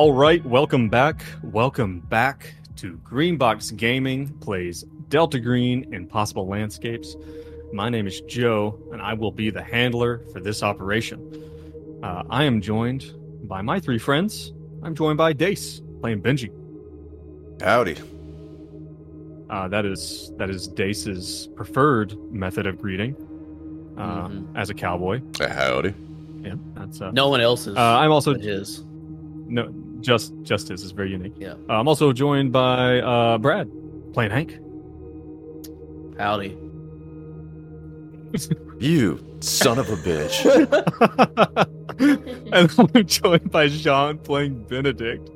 All right, welcome back. Welcome back to Green Box Gaming plays Delta Green Impossible Landscapes. My name is Joe, and I will be the handler for this operation. Uh, I am joined by my three friends. I'm joined by Dace playing Benji. Howdy. Uh, that is that is Dace's preferred method of greeting uh, Mhm. as a cowboy. Howdy. Yeah, that's uh, No one else's. Uh, I'm also but his. no just justice is very unique. Yeah. Uh, I'm also joined by uh, Brad playing Hank. Howdy. You son of a bitch. and I'm joined by Sean playing Benedict.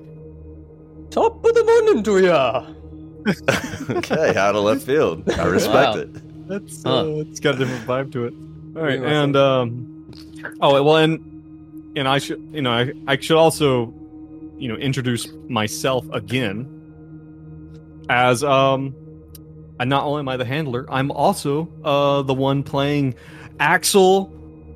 Top of the morning to ya. okay, out of left field. I respect Wow. it. That's Huh. uh, it's got a different vibe to it. All right, and um, oh well, and and I should you know I I should also you know introduce myself again as um, and not only am I the handler, I'm also uh the one playing Axel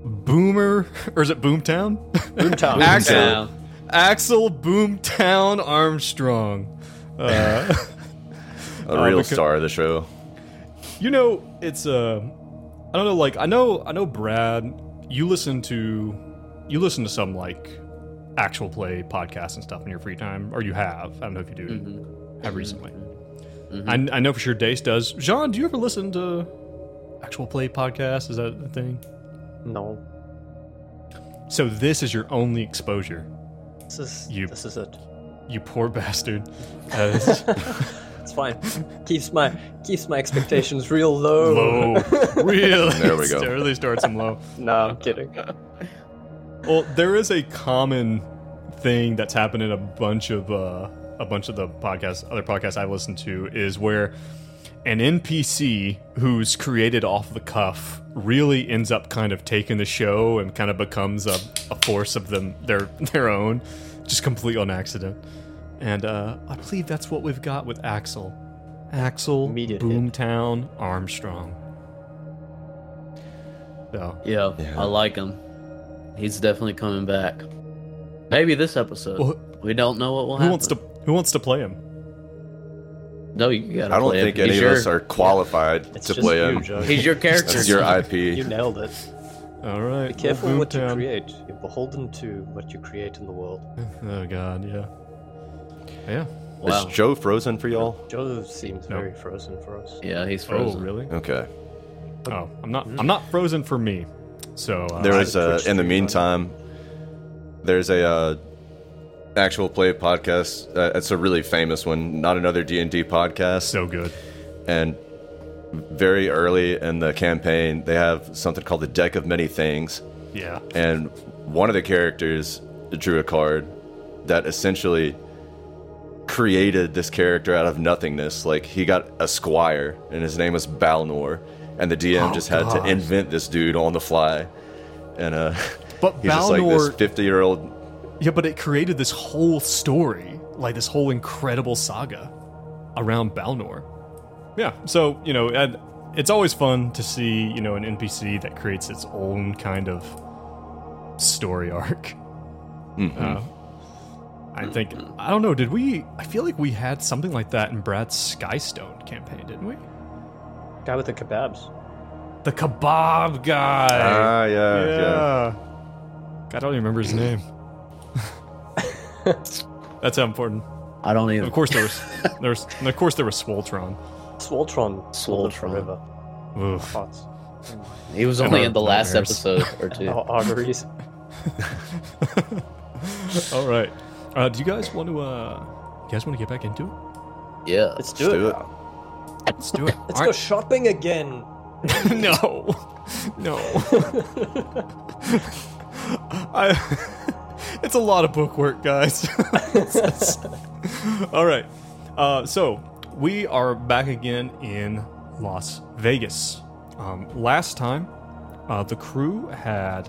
Boomer or is it Boomtown? Boomtown. Axel Boomtown. Axel Boomtown Armstrong. Uh, A Uh, real because- star of the show. You know, it's uh I don't know like I know I know Brad, you listen to you listen to some like actual play podcasts and stuff in your free time or you have. I don't know if you do Mhm. have recently. Mhm. I, I know for sure Dace does. Sean, do you ever listen to actual play podcasts? Is that a thing? No, So this is your only exposure, this is You- this is it. you poor bastard. Uh, it's It's fine. keeps my keeps my expectations real low. low. Really? There we go. It really starts them low. no, I'm kidding. Well, there is a common thing that's happened in a bunch of uh, a bunch of the podcasts, other podcasts I listen to, is where an NPC who's created off the cuff really ends up kind of taking the show and kind of becomes a, a force of them their their own, just completely on accident. And uh, I believe that's what we've got with Axel. Axel Immediate hit. Boomtown Armstrong. So Yeah, Yeah. I like him. He's definitely coming back. Maybe this episode. Well, we don't know what will who happen. wants to who wants to play him? No, you gotta I don't play him. think any He's of your, us are qualified It's to play you, him. Joe. He's your character. That's your IP. You nailed it. All right. Be careful well, what you create. You're beholden to what you create in the world. Oh God, yeah, yeah. Wow. Is Joe frozen for y'all? Joe seems No. very frozen for us. Yeah, he's Oh, frozen. really? Okay. Oh, I'm not. I'm not frozen for me. So uh, There was uh, in the meantime, there's a uh, actual play podcast. Uh, it's a really famous one, not another D and D podcast. so good. and very early in the campaign, they have something called the Deck of Many Things, Yeah. and one of the characters drew a card that essentially created this character out of nothingness. Like he got a squire, and his name was Balnor, and the DM Oh, just had God. to invent this dude on the fly, and uh, But he's just like this Balnor, fifty-year-old. yeah, but it created this whole story, like this whole incredible saga around Balnor. Yeah. So you know, and it's always fun to see you know an NPC that creates its own kind of story arc. Mhm. Uh, I think I don't know. Did we? I feel like we had something like that in Brad's Skystone campaign, didn't we? Guy with the kebabs. The kebab guy. Ah, yeah, yeah. yeah. I don't even remember his name. That's how important. I don't even. Of course, there was, there was, of course, there was Swoltron. Swoltron. Swollen Swoltron. forever. Oof. Hearts. He was only in the last nightmares. episode or two. Our arteries. All right. Uh, do you guys want to? Uh, you guys want to get back into it? Yeah. Let's do Let's it. do it. Let's do it. Let's go shopping again. no, no. I. It's a lot of book work, guys. All right. Uh, so we are back again in Las Vegas. Um, last time, uh, the crew had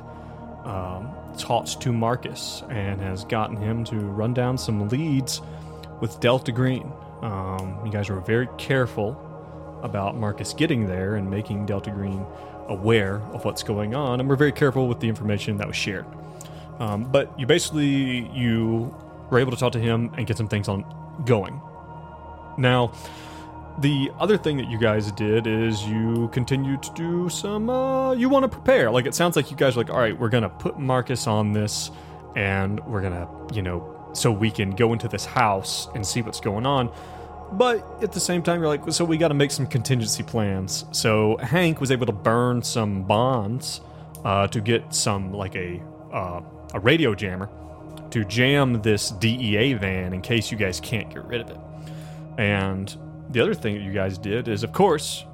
um, talked to Marcus and has gotten him to run down some leads with Delta Green. Um, you guys were very careful about Marcus getting there and making Delta Green aware of what's going on, and we're very careful with the information that was shared. Um, but you basically you were able to talk to him and get some things on going. Now, the other thing that you guys did is you continued to do some. Uh, you want to prepare. Like it sounds like you guys are like, all right, we're gonna put Marcus on this, and we're gonna, you know, so we can go into this house and see what's going on. But at the same time, you're like, so we got to make some contingency plans. So Hank was able to burn some bonds uh, to get some like a uh, a radio jammer to jam this DEA van in case you guys can't get rid of it. And the other thing that you guys did is, of course,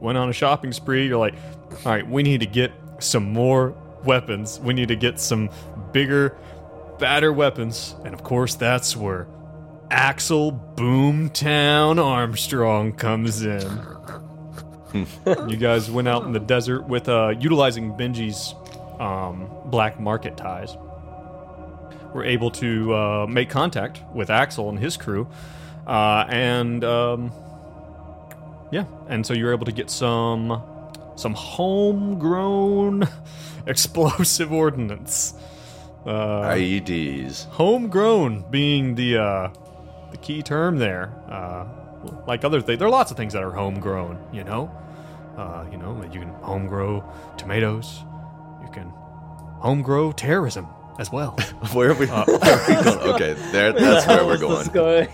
went on a shopping spree. You're like, all right, we need to get some more weapons. We need to get some bigger, badder weapons. And of course, that's where Axel Boomtown Armstrong comes in. you guys went out in the desert with uh, utilizing Benji's um, black market ties. Were able to uh, make contact with Axel and his crew, uh, and um, yeah, and so you're able to get some some homegrown explosive ordnance. Uh, IEDs. homegrown being the uh, the key term there. Uh, like other things, there are lots of things that are homegrown. You know, uh, you know, you can home grow tomatoes. You can home grow terrorism as well. Where are we? where are we going? Okay, there. That's where we're going. going?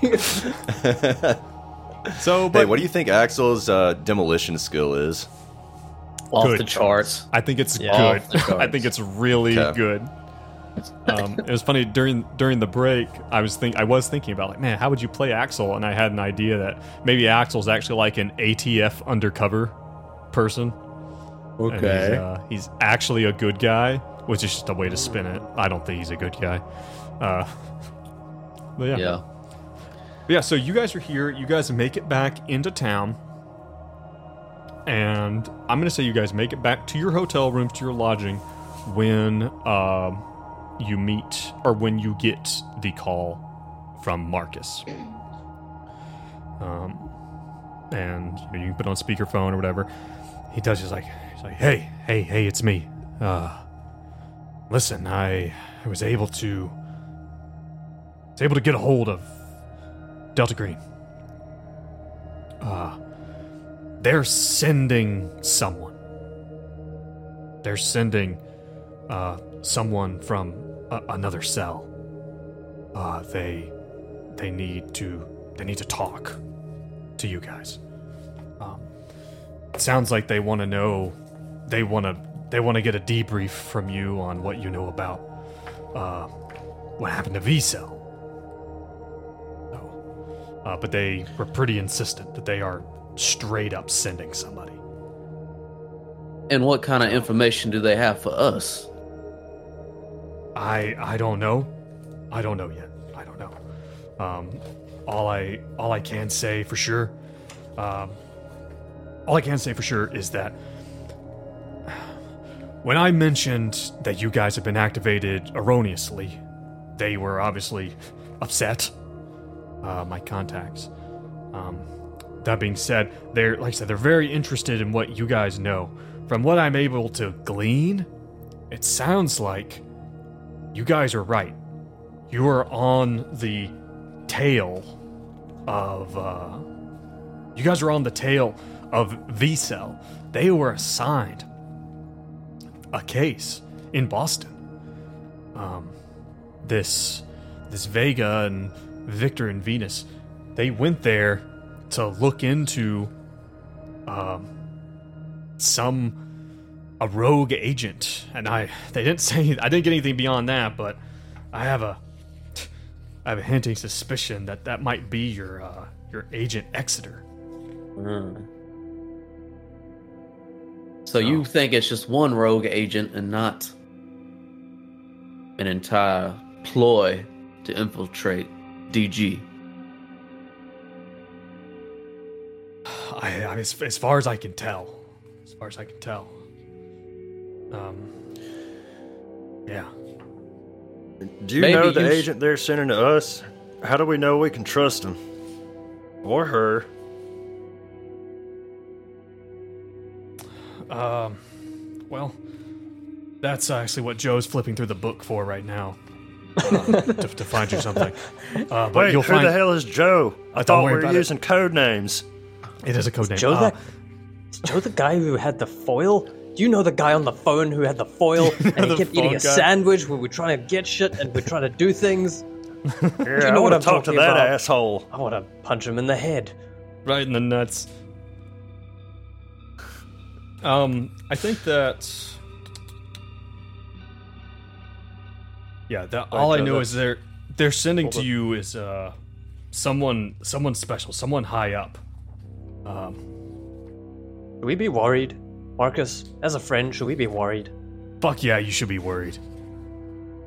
So, but Hey, what do you think Axel's uh, demolition skill is? Off Good. the charts. I think it's Yeah. good. Off the charts. I think it's really Okay. good. Um, it was funny during during the break. I was think I was thinking about like, man, how would you play Axel? And I had an idea that maybe Axel's actually like an ATF undercover person. And he's, Okay. uh, he's actually a good guy, which is just a way to spin it. I don't think he's a good guy. Uh, but yeah. yeah. But yeah, so you guys are here. You guys make it back into town. And I'm going to say you guys make it back to your hotel room, to your lodging, when um, you meet or when you get the call from Marcus. Um, and you, know, you can put on speakerphone or whatever. He does just like, he's like, hey, hey, hey, it's me. Uh, listen, I, I was able to, was able to get a hold of Delta Green. Uh, they're sending someone. They're sending uh, someone from a- another cell. Uh, they they need to they need to talk to you guys. Um, it sounds like they want to know. They want to they want to get a debrief from you on what you know about uh, what happened to V Cell. So, uh, but they were pretty insistent that they are straight up sending somebody. And what kind of information do they have for us? I I don't know. I don't know yet. I don't know. Um, all I all I can say for sure, um, all I can say for sure is that when I mentioned that you guys have been activated erroneously, they were obviously upset. Uh, my contacts. Um, that being said, they're like I said, they're very interested in what you guys know. From what I'm able to glean, it sounds like you guys are right. You are on the tail of. Uh, you guys are on the tail of V Cell. They were assigned a case in Boston. Um, this this Vega and Victor and Venus, they went there to look into um, some a rogue agent, and I they didn't say I didn't get anything beyond that, but I have a I have a hinting suspicion that that might be your uh, your agent Exeter. Hmm. So you think it's just one rogue agent and not an entire ploy to infiltrate DG? I, I as, as far as I can tell, as far as I can tell. Um. Yeah. Do you Maybe know the you sh- agent they're sending to us? How do we know we can trust him? Or her? Um. Well, that's actually what Joe's flipping through the book for right now. uh, to, to find you something. Uh, but Wait, you'll who find the hell is Joe? I thought we worry were about it. using code names. it is a code name. Joe Uh, that is Joe the guy who had the foil? Do you know the guy on the phone who had the foil and he kept eating phone a guy? sandwich where we're trying to get shit and we're trying to do things? Yeah, you I know what want I'm to talk to talking that about? asshole. I want to punch him in the head. right in the nuts. Um, I think that. Yeah, that, all I Joe, know that- is they're they're sending Hold to on. you is uh someone someone special, someone high up. Um, Should we be worried? Marcus, as a friend, should we be worried? fuck yeah, you should be worried.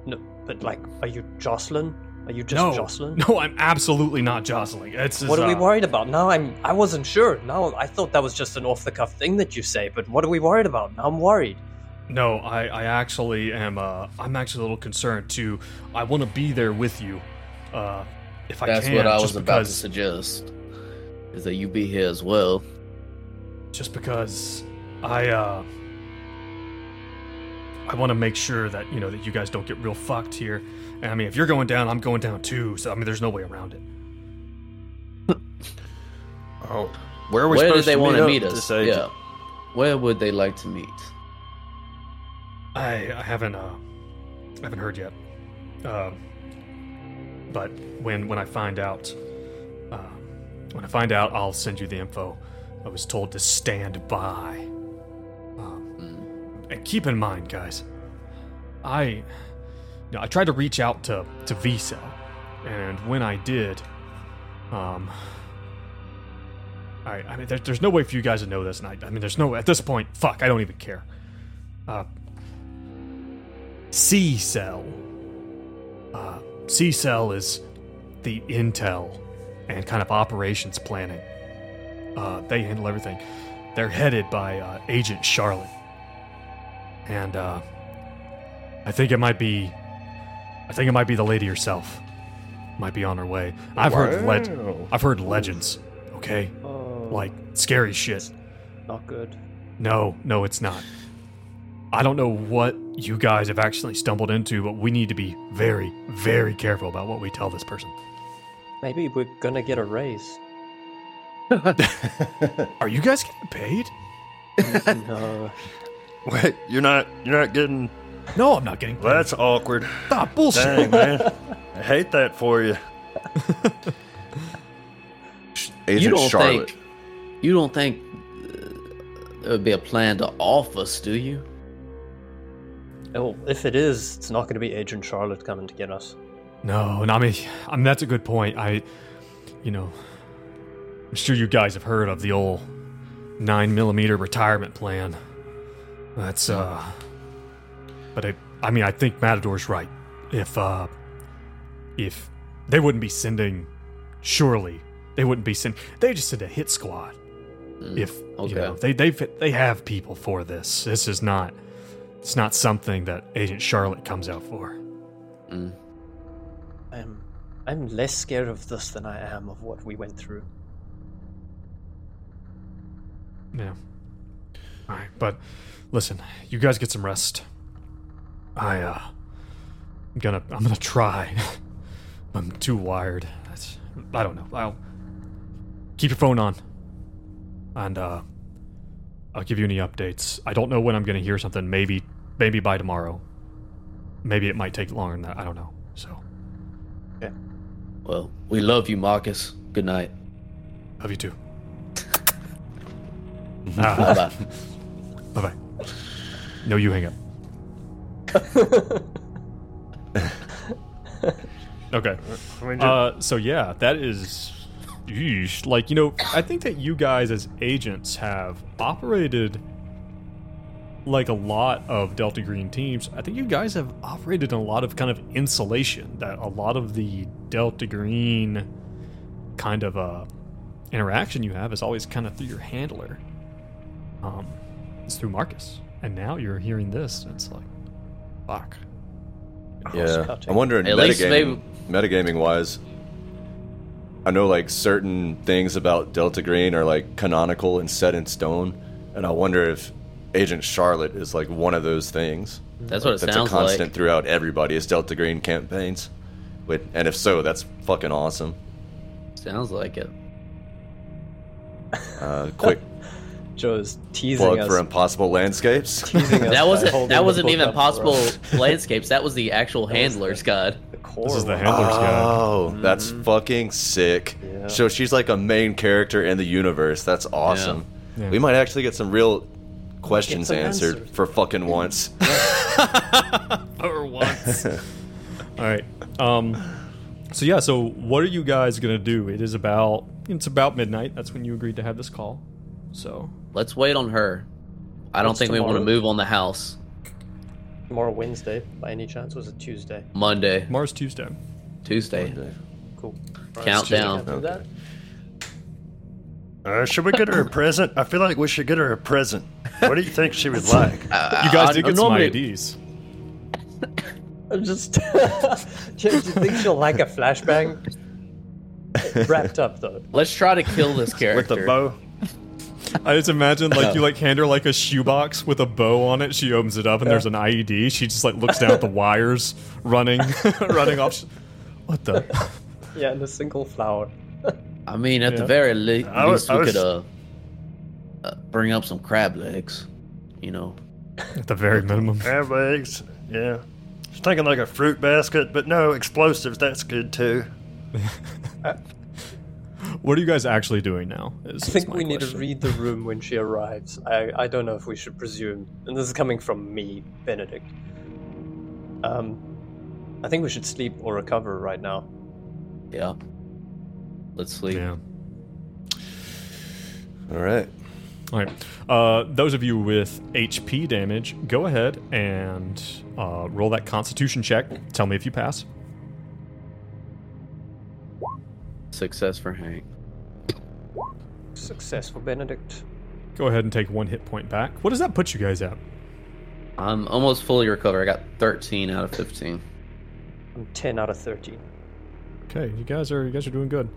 No, but like, are you Jocelyn? Are you just No, Jocelyn? no, I'm absolutely not jostling. It's What are we uh, worried about? Now I'm I wasn't sure. Now I thought that was just an off the cuff thing that you say, but what are we worried about? Now I'm worried. No, I, I actually am. Uh, I'm actually a little concerned too. I want to be there with you, uh, if I That's can. That's what I was just about to suggest. Is that you be here as well. just because I uh, I want to make sure that you know that you guys don't get real fucked here. And I mean, if you're going down, I'm going down too. So I mean, there's no way around it. Oh, where are we Where supposed did they to want to up meet us? agent? Yeah. Where would they like to meet? I I haven't uh I haven't heard yet. Um, but when when I find out, uh, when I find out, I'll send you the info. I was told to stand by. And keep in mind, guys, I you know, I tried to reach out to to V Cell, and when I did, um. Right, I mean, there, there's no way for you guys to know this, and I, I mean, there's no at this point. Fuck, I don't even care. Uh, C Cell. Uh, C Cell is the intel and kind of operations planning. Uh, they handle everything. They're headed by uh, Agent Charlotte, and uh, I think it might be. I think it might be the lady herself. Might be on her way. I've heard Wow. leg- I've heard legends. Okay, Oh, like scary shit. not good. No, no, it's not. I don't know what you guys have actually stumbled into, but we need to be very, very careful about what we tell this person. Maybe we're gonna get a raise. Are you guys getting paid? no. Wait, you're not you're not getting. No, I'm not getting paid. That's awkward. Stop bullshit. Dang man, I hate that for you. Agent you don't Charlotte. think you don't think uh, there would be a plan to off us, do you? Oh, if it is, it's not gonna be Agent Charlotte coming to get us. No, and I mean, I mean that's a good point. I, you know, I'm sure you guys have heard of the old nine millimeter retirement plan. That's uh, but I, I mean, I think Matador's right. If uh, if they wouldn't be sending, surely they wouldn't be sending. They just send a hit squad. If okay. you know, they they they have people for this. This is not. It's not something that Agent Charlotte comes out for. I'm I'm less scared of this than I am of what we went through. Yeah. All right, but listen, you guys get some rest. I uh, I'm gonna I'm gonna try. I'm too wired. That's, I don't know. I'll keep your phone on, and uh, I'll give you any updates. I don't know when I'm gonna hear something. Maybe maybe by tomorrow. Maybe it might take longer than that. I don't know. So Well, we love you, Marcus. Good night. love you too. Bye Ah, bye. bye bye. No, you hang up. okay. Uh, so yeah, that is, yeesh. like you know, I think that you guys as agents have operated like a lot of Delta Green teams. I think you guys have operated in a lot of kind of insulation. That a lot of the Delta Green kind of uh, interaction you have is always kind of through your handler. Um, it's through Marcus, and now you're hearing this. and It's like, fuck. Yeah. I'm wondering At least metagaming, metagaming wise. I know like certain things about Delta Green are like canonical and set in stone, and I wonder if Agent Charlotte is like one of those things. That's what it That's a constant like. throughout everybody's Delta Green campaigns. Wait, and if so, that's fucking awesome. Sounds like it. Uh, quick Joe's teasing plug us. for Impossible Landscapes. teasing us That wasn't that wasn't even possible landscapes. That was the actual handler's guide. The core This is the handler's guide. Oh, that's fucking sick. Yeah. So she's like a main character in the universe. That's awesome. Yeah. We might actually get some real questions some answered answers. for fucking once. For once. All right. Um. So yeah. So what are you guys gonna do? It is about it's about midnight. That's when you agreed to have this call. So Let's wait on her. I don't What's think we want to move on the house Tomorrow Wednesday, by any chance? Was it Tuesday? Monday, Mars Tuesday. Tuesday. Cool. Right, Countdown. so we can do that. Uh, should we get her a present? I feel like we should get her a present. What do you think she would like? Uh, You guys I- did I get some IDs. I'm just. do you think she'll like a flashbang? Wrapped up though. Let's try to kill this character With character. the bow? I just imagine like you like hand her like a shoebox with a bow on it. She opens it up and there's an IED. She just like looks down at the wires running, running off. What the? Yeah, and a single flower. I mean, at Yeah. the very le- I was- least, I we was- could uh, uh, bring up some crab legs. You know, At the very minimum. Crab legs? Yeah. I was thinking like a fruit basket, but no, explosives, that's good too. What are you guys actually doing now? Is, I think my we need to question. read the room when she arrives. I, I don't know if we should presume, and this is coming from me, Benedict. Um, I think we should sleep or recover right now. yeah. Let's sleep. Yeah. All right. All right. Uh, those of you with HP damage, go ahead and uh, roll that Constitution check. Tell me if you pass. Success for Hank. Successful, Benedict. Go ahead and take one hit point back. What does that put you guys at? I'm almost fully recovered. I got 13 out of 15. I'm 10 out of 13. Okay, you guys are you guys are doing good.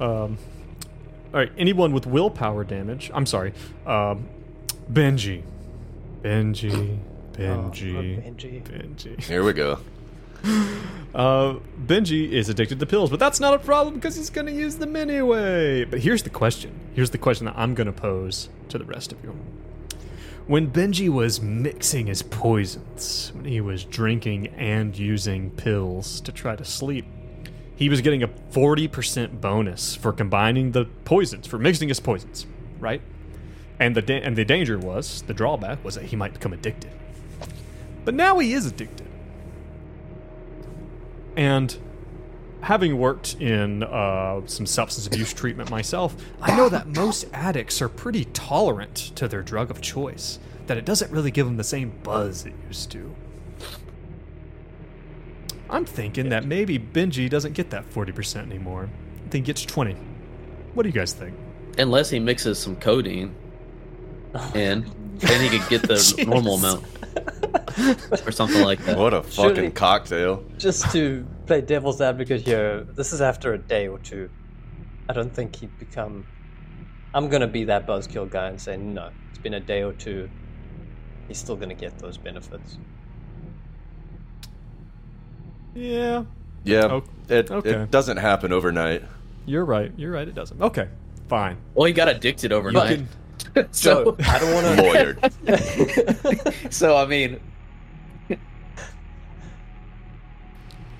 Um, all right. Anyone with willpower damage? I'm sorry. Um, Benji. Benji. Benji. Oh, Benji. Benji. Here we go. Uh, Benji is addicted to pills, but that's not a problem because he's going to use them anyway. But here's the question. Here's the question that I'm going to pose to the rest of you. When Benji was mixing his poisons, when he was drinking and using pills to try to sleep, he was getting a 40% bonus for combining the poisons, for mixing his poisons, right? And the da- and the danger was, the drawback was that he might become addicted. But now he is addicted. And having worked in uh, some substance abuse treatment myself, I know that most addicts are pretty tolerant to their drug of choice, that it doesn't really give them the same buzz it used to. I'm thinking that maybe Benji doesn't get that 40% anymore. I think he gets 20. What do you guys think? Unless he mixes some codeine in, then he could get the normal amount. Or something like that. What a fucking Surely- cocktail. Just to play devil's advocate here, this is after a day or two. I don't think he'd become. I'm gonna be that buzzkill guy and say, no, it's been a day or two. He's still gonna get those benefits. Yeah, Yeah, it, okay. it doesn't happen overnight. you're right. You're right. It doesn't. Okay, fine. Well, he got addicted You overnight. Can, so, So I don't want to. Lawyered. so I mean,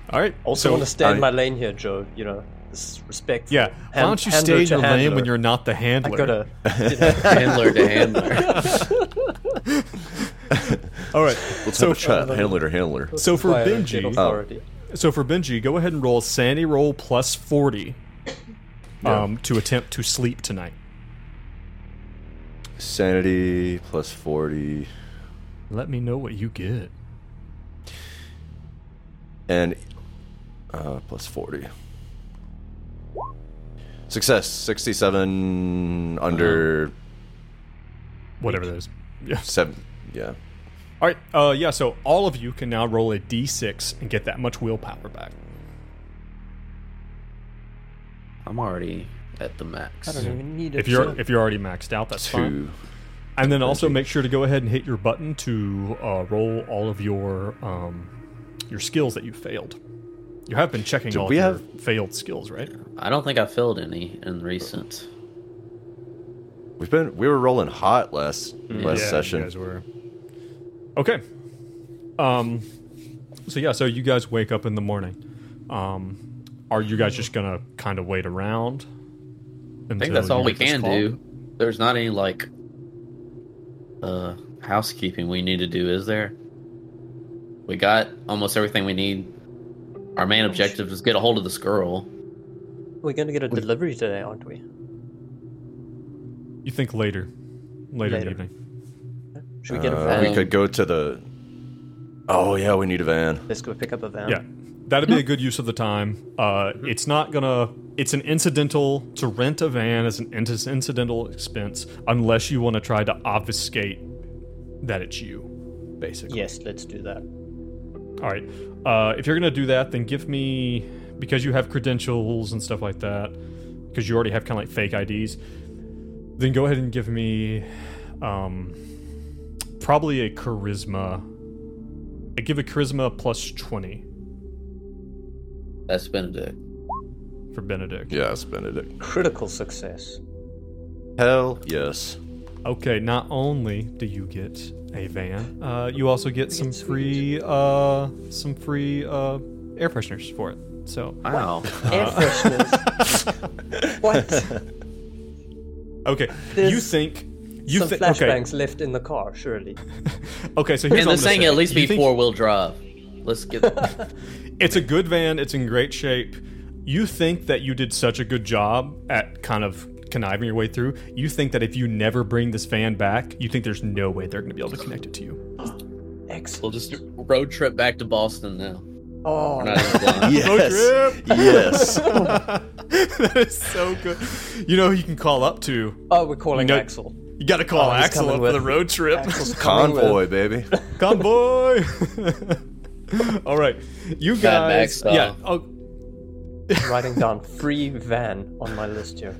all right. Also so, want to stay in my lane here, Joe. You know, this respect. Yeah. Why don't you stay in your lane when you're not the I handler? gotta. handler to handler. All right. Let's so, have a chat, handler to handler. so for Why I don't get Benji, authority. so for Benji, go ahead and roll a sanity roll plus forty, um, to attempt to sleep tonight. Sanity plus 40. Let me know what you get. and uh, plus 40. Success 67 under Whatever that is. Yeah. 7. Yeah. All right. Uh, yeah. So all of you can now roll a d6 and get that much willpower back. I'm already at the max. I don't even need it. If you're Joe. if you're already maxed out, that's fine. And then also make sure to go ahead and hit your button to uh, roll all of your um, your skills that you failed. You have been checking Do all we of have- your failed skills, right? I don't think I failed any in recent. We've been we were rolling hot last last yeah, session. You guys were. Okay. Um. So yeah, so you guys wake up in the morning. Um, are you guys just gonna kind of wait around? I think that's all we can do. There's not any like uh housekeeping we need to do, is there? We got almost everything we need. Our main objective is get a hold of this girl. We're gonna get a delivery today, aren't we? You think later, later, Later. in the evening. Should we get a Uh, van? we could go to the. Oh yeah, we need a van. Let's go pick up a van. Yeah, that'd be a good use of the time. Uh, it's not gonna. It's an incidental to rent a van is an inc- incidental expense unless you want to try to obfuscate that it's you, basically. Yes, let's do that. All right. Uh, if you're gonna do that, then give me because you have credentials and stuff like that, because you already have kind of like fake IDs. Then go ahead and give me, um, probably a charisma. I give a charisma plus twenty That's Benedict. for Benedict. Yes, Benedict. Critical success. Hell yes. Okay. Not only do you get a van, uh, you also get some free, uh, some free uh, air fresheners for it. So Wow. Air fresheners. what? okay, you think you Some think okay. flashbangs left in the car, surely. Okay, so here's and what I'm this thing at least You be think- four wheel drive. Let's get It's a good van. It's in great shape. You think that you did such a good job at kind of conniving your way through. You think that if you never bring this van back, you think there's no way they're going to be able to connect it to you. Excellent. we'll just road trip back to Boston now. Oh, We're not even flying. Yes. yes. that is so good. You know who you can call up to. oh, we're calling You know- Axel. You got to call Oh, Axel coming up for the road trip. Axel's Convoy, baby. Convoy. All right, you Mad guys. Max style. yeah. Oh, Writing down free van on my list here.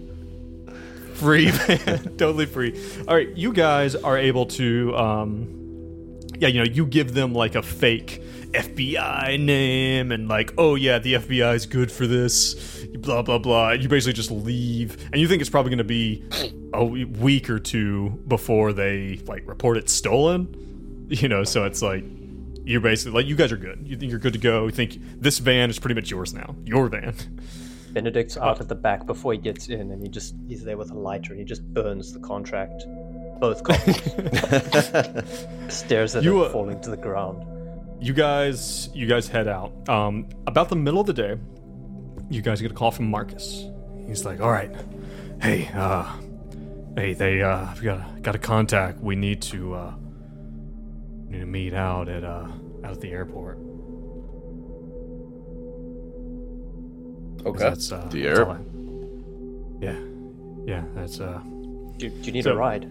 free van, totally free all right you guys are able to um yeah you know you give them like a fake fbi name and like oh yeah the fbi is good for this blah blah blah you basically just leave and you think it's probably going to be a week or two before they like report it stolen you know so it's like you're basically like you guys are good. You think you're good to go. You think this van is pretty much yours now. Your van. Benedict's out at the back before he gets in, and he just he's there with a lighter, and he just burns the contract, both copies. Stares at You, it uh, falling to the ground. you guys you guys head out. Um about the middle of the day you guys get a call from marcus. He's like all right. Hey uh hey they uh we got a got a contact. We need to uh need to meet out at uh out at the airport Okay. that's uh The that's air- I- yeah yeah that's uh Do, do you need so- a ride?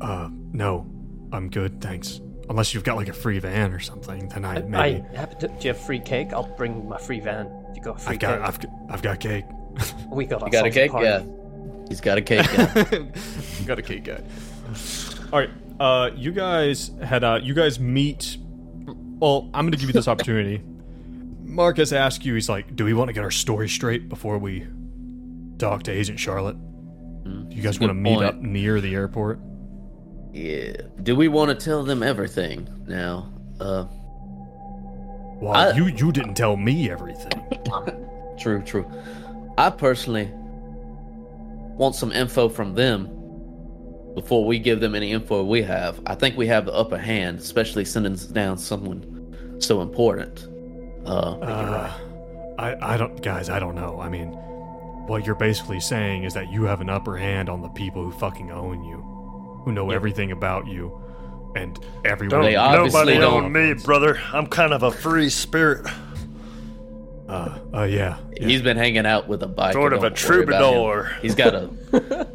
uh no i'm good thanks unless you've got like a free van or something then i maybe I happen to. Do you have free cake? I'll bring my free van. You got free i've got cake? i've got, I've got cake we got You got a cake? party. Yeah. He's got a cake. Yeah. got a cake guy. All right, uh, you guys had uh, you guys meet. Well, I'm going to give you this opportunity. Marcus asked you. He's like, "Do we want to get our story straight before we talk to Agent Charlotte? Do you guys want to meet point. up near the airport?" yeah. Do we want to tell them everything now? Uh, Well, I- you you didn't tell me everything. true, true. I personally want some info from them before we give them any info we have. I think we have the upper hand, especially sending down someone so important. Uh, Uh, I I don't, guys. I don't know. I mean, what you're basically saying is that you have an upper hand on the people who fucking own you, who know everything about you, and everyone. Don't They nobody don't. own me, brother. I'm kind of a free spirit. Uh, uh, yeah. yeah. He's been hanging out with a bike. Sort of a worry about him. troubadour. He's got a.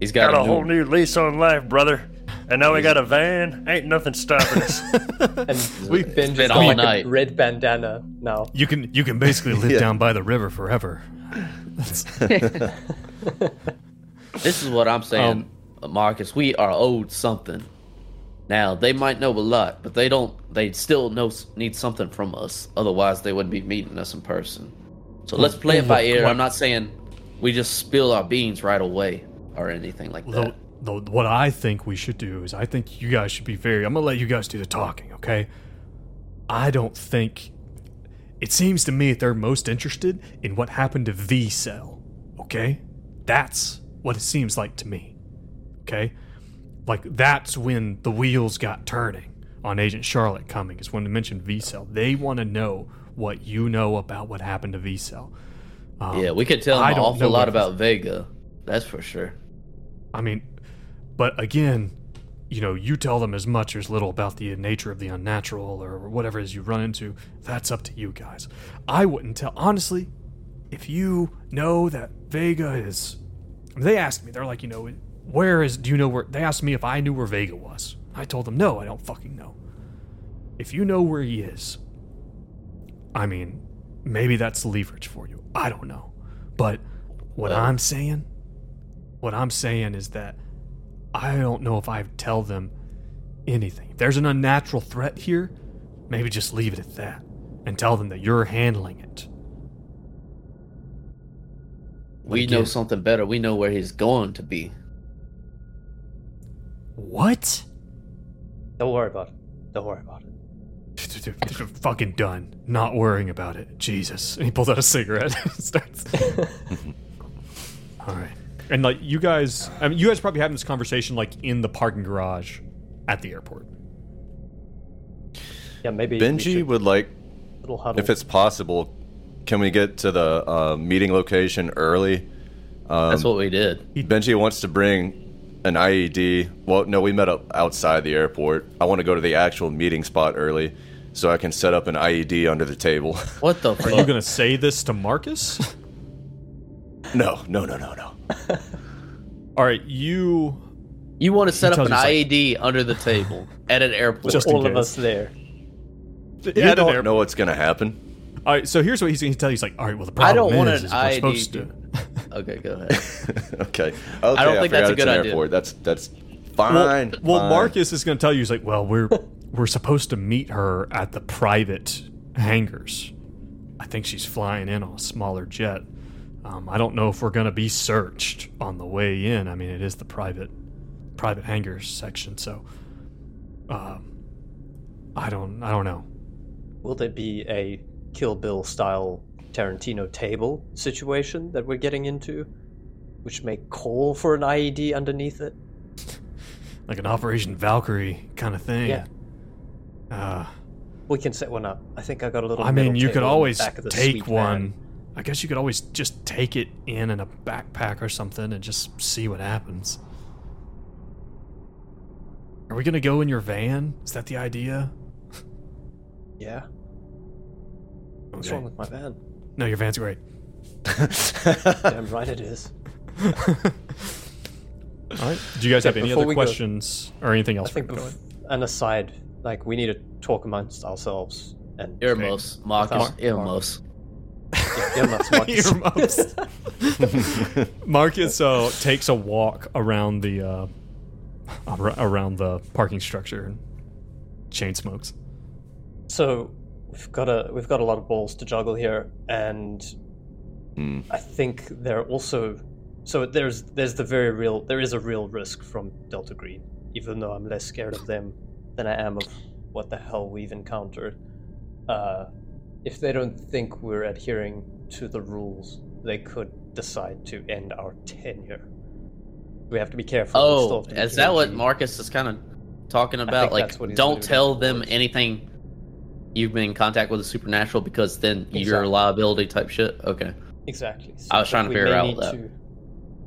He's got, Got a a, whole new, new lease on life, brother. And now we got a van. Ain't nothing stopping us. And we've been just got all like night. a red bandana now. You can you can basically live Yeah. down by the river forever. This is what I'm saying, Um, Marcus. We are owed something. Now they might know a lot, but they don't. They still know need something from us. Otherwise, they wouldn't be meeting us in person. So let's play it by ear. I'm not saying we just spill our beans right away or anything like that. though, what I think we should do is I think you guys should be very. I'm gonna let you guys do the talking, okay? I don't think. It seems to me that they're most interested in what happened to V Cell, okay? That's what it seems like to me, okay? Like that's when the wheels got turning on Agent Charlotte coming. Is when they mentioned V Cell. They want to know what you know about what happened to V Cell. Um, yeah, we could tell I them an awful lot about Vega. That's for sure. I mean, but again, you know, you tell them as much or as little about the nature of the unnatural or whatever it is you run into. That's up to you guys. I wouldn't tell. Honestly, if you know that Vega is. I mean, they asked me, they're like, you know, where is. Do you know where. They asked me if I knew where Vega was. I told them, no, I don't fucking know. If you know where he is, I mean, maybe that's leverage for you. I don't know. But what Well- I'm saying what I'm saying is that I don't know if I tell them anything. If there's an unnatural threat here, maybe just leave it at that and tell them that you're handling it. We again- know something better. We know where he's going to be. What? Don't worry about it. Don't worry about it. Fucking done. Not worrying about it. Jesus. And he pulls out a cigarette and starts. All right. And like you guys, I mean, you guys probably having this conversation like in the parking garage at the airport. Yeah, maybe Benji should- would like, if it's possible, can we get to the uh, meeting location early? That's what we did. Benji wants to bring an IED. Well, no, we met up outside the airport. I want to go to the actual meeting spot early so I can set up an IED under the table. What the Are you gonna say this to Marcus? no, no, no, no, no. All right, you You want to set up an you IED under the table at an airport? Just in all of us there. You at an don't airport- know what's going to happen. All right, so here's what he's going to tell you. He's like, all right, well, the problem I don't want an is IED. supposed to. okay, go ahead. okay. Okay. I don't think that's a good idea. Airport. That's that's Well, fine. well. Marcus is going to tell you. He's like, well, we're we're supposed to meet her at the private hangars. I think she's flying in on a smaller jet. Um, I don't know if we're going to be searched on the way in. I mean, it is the private private hangars section, so um, I don't I don't know. Will there be a Kill Bill style Tarantino table situation that we're getting into, which may call for an IED underneath it? Like an Operation Valkyrie kind of thing. Yeah. Uh, We can set one up. I think I got a little. I mean, you could table in the always back of the take one. van. I guess you could always just take it in in a backpack or something and just see what happens. Are we gonna go in your van? Is that the idea? Yeah. What's wrong with my van? No, your van's great. Damn right it is. All right. Do you guys have any other we go- questions or anything else? I think, bef- an aside, like we need to talk amongst ourselves and Earmuffs, Marcus, Without- earmuffs. Yeah, Marcus, Marcus. Earmuffs. Marcus uh, takes a walk around the uh, ar- around the parking structure and chain smokes. So we've got a we've got a lot of balls to juggle here, and Hmm. I think there also so there's there's the very real there is a real risk from Delta Green, even though I'm less scared of them than I am of what the hell we've encountered. Uh, if they don't think we're adhering to the rules, they could decide to end our tenure. We have to be careful. Oh, be is that what. Marcus is kind of talking about? Like, that's what he's don't tell them anything you've been in contact with the supernatural because then you're Exactly. a liability type shit. Okay. Exactly. So I was trying to figure out that. To,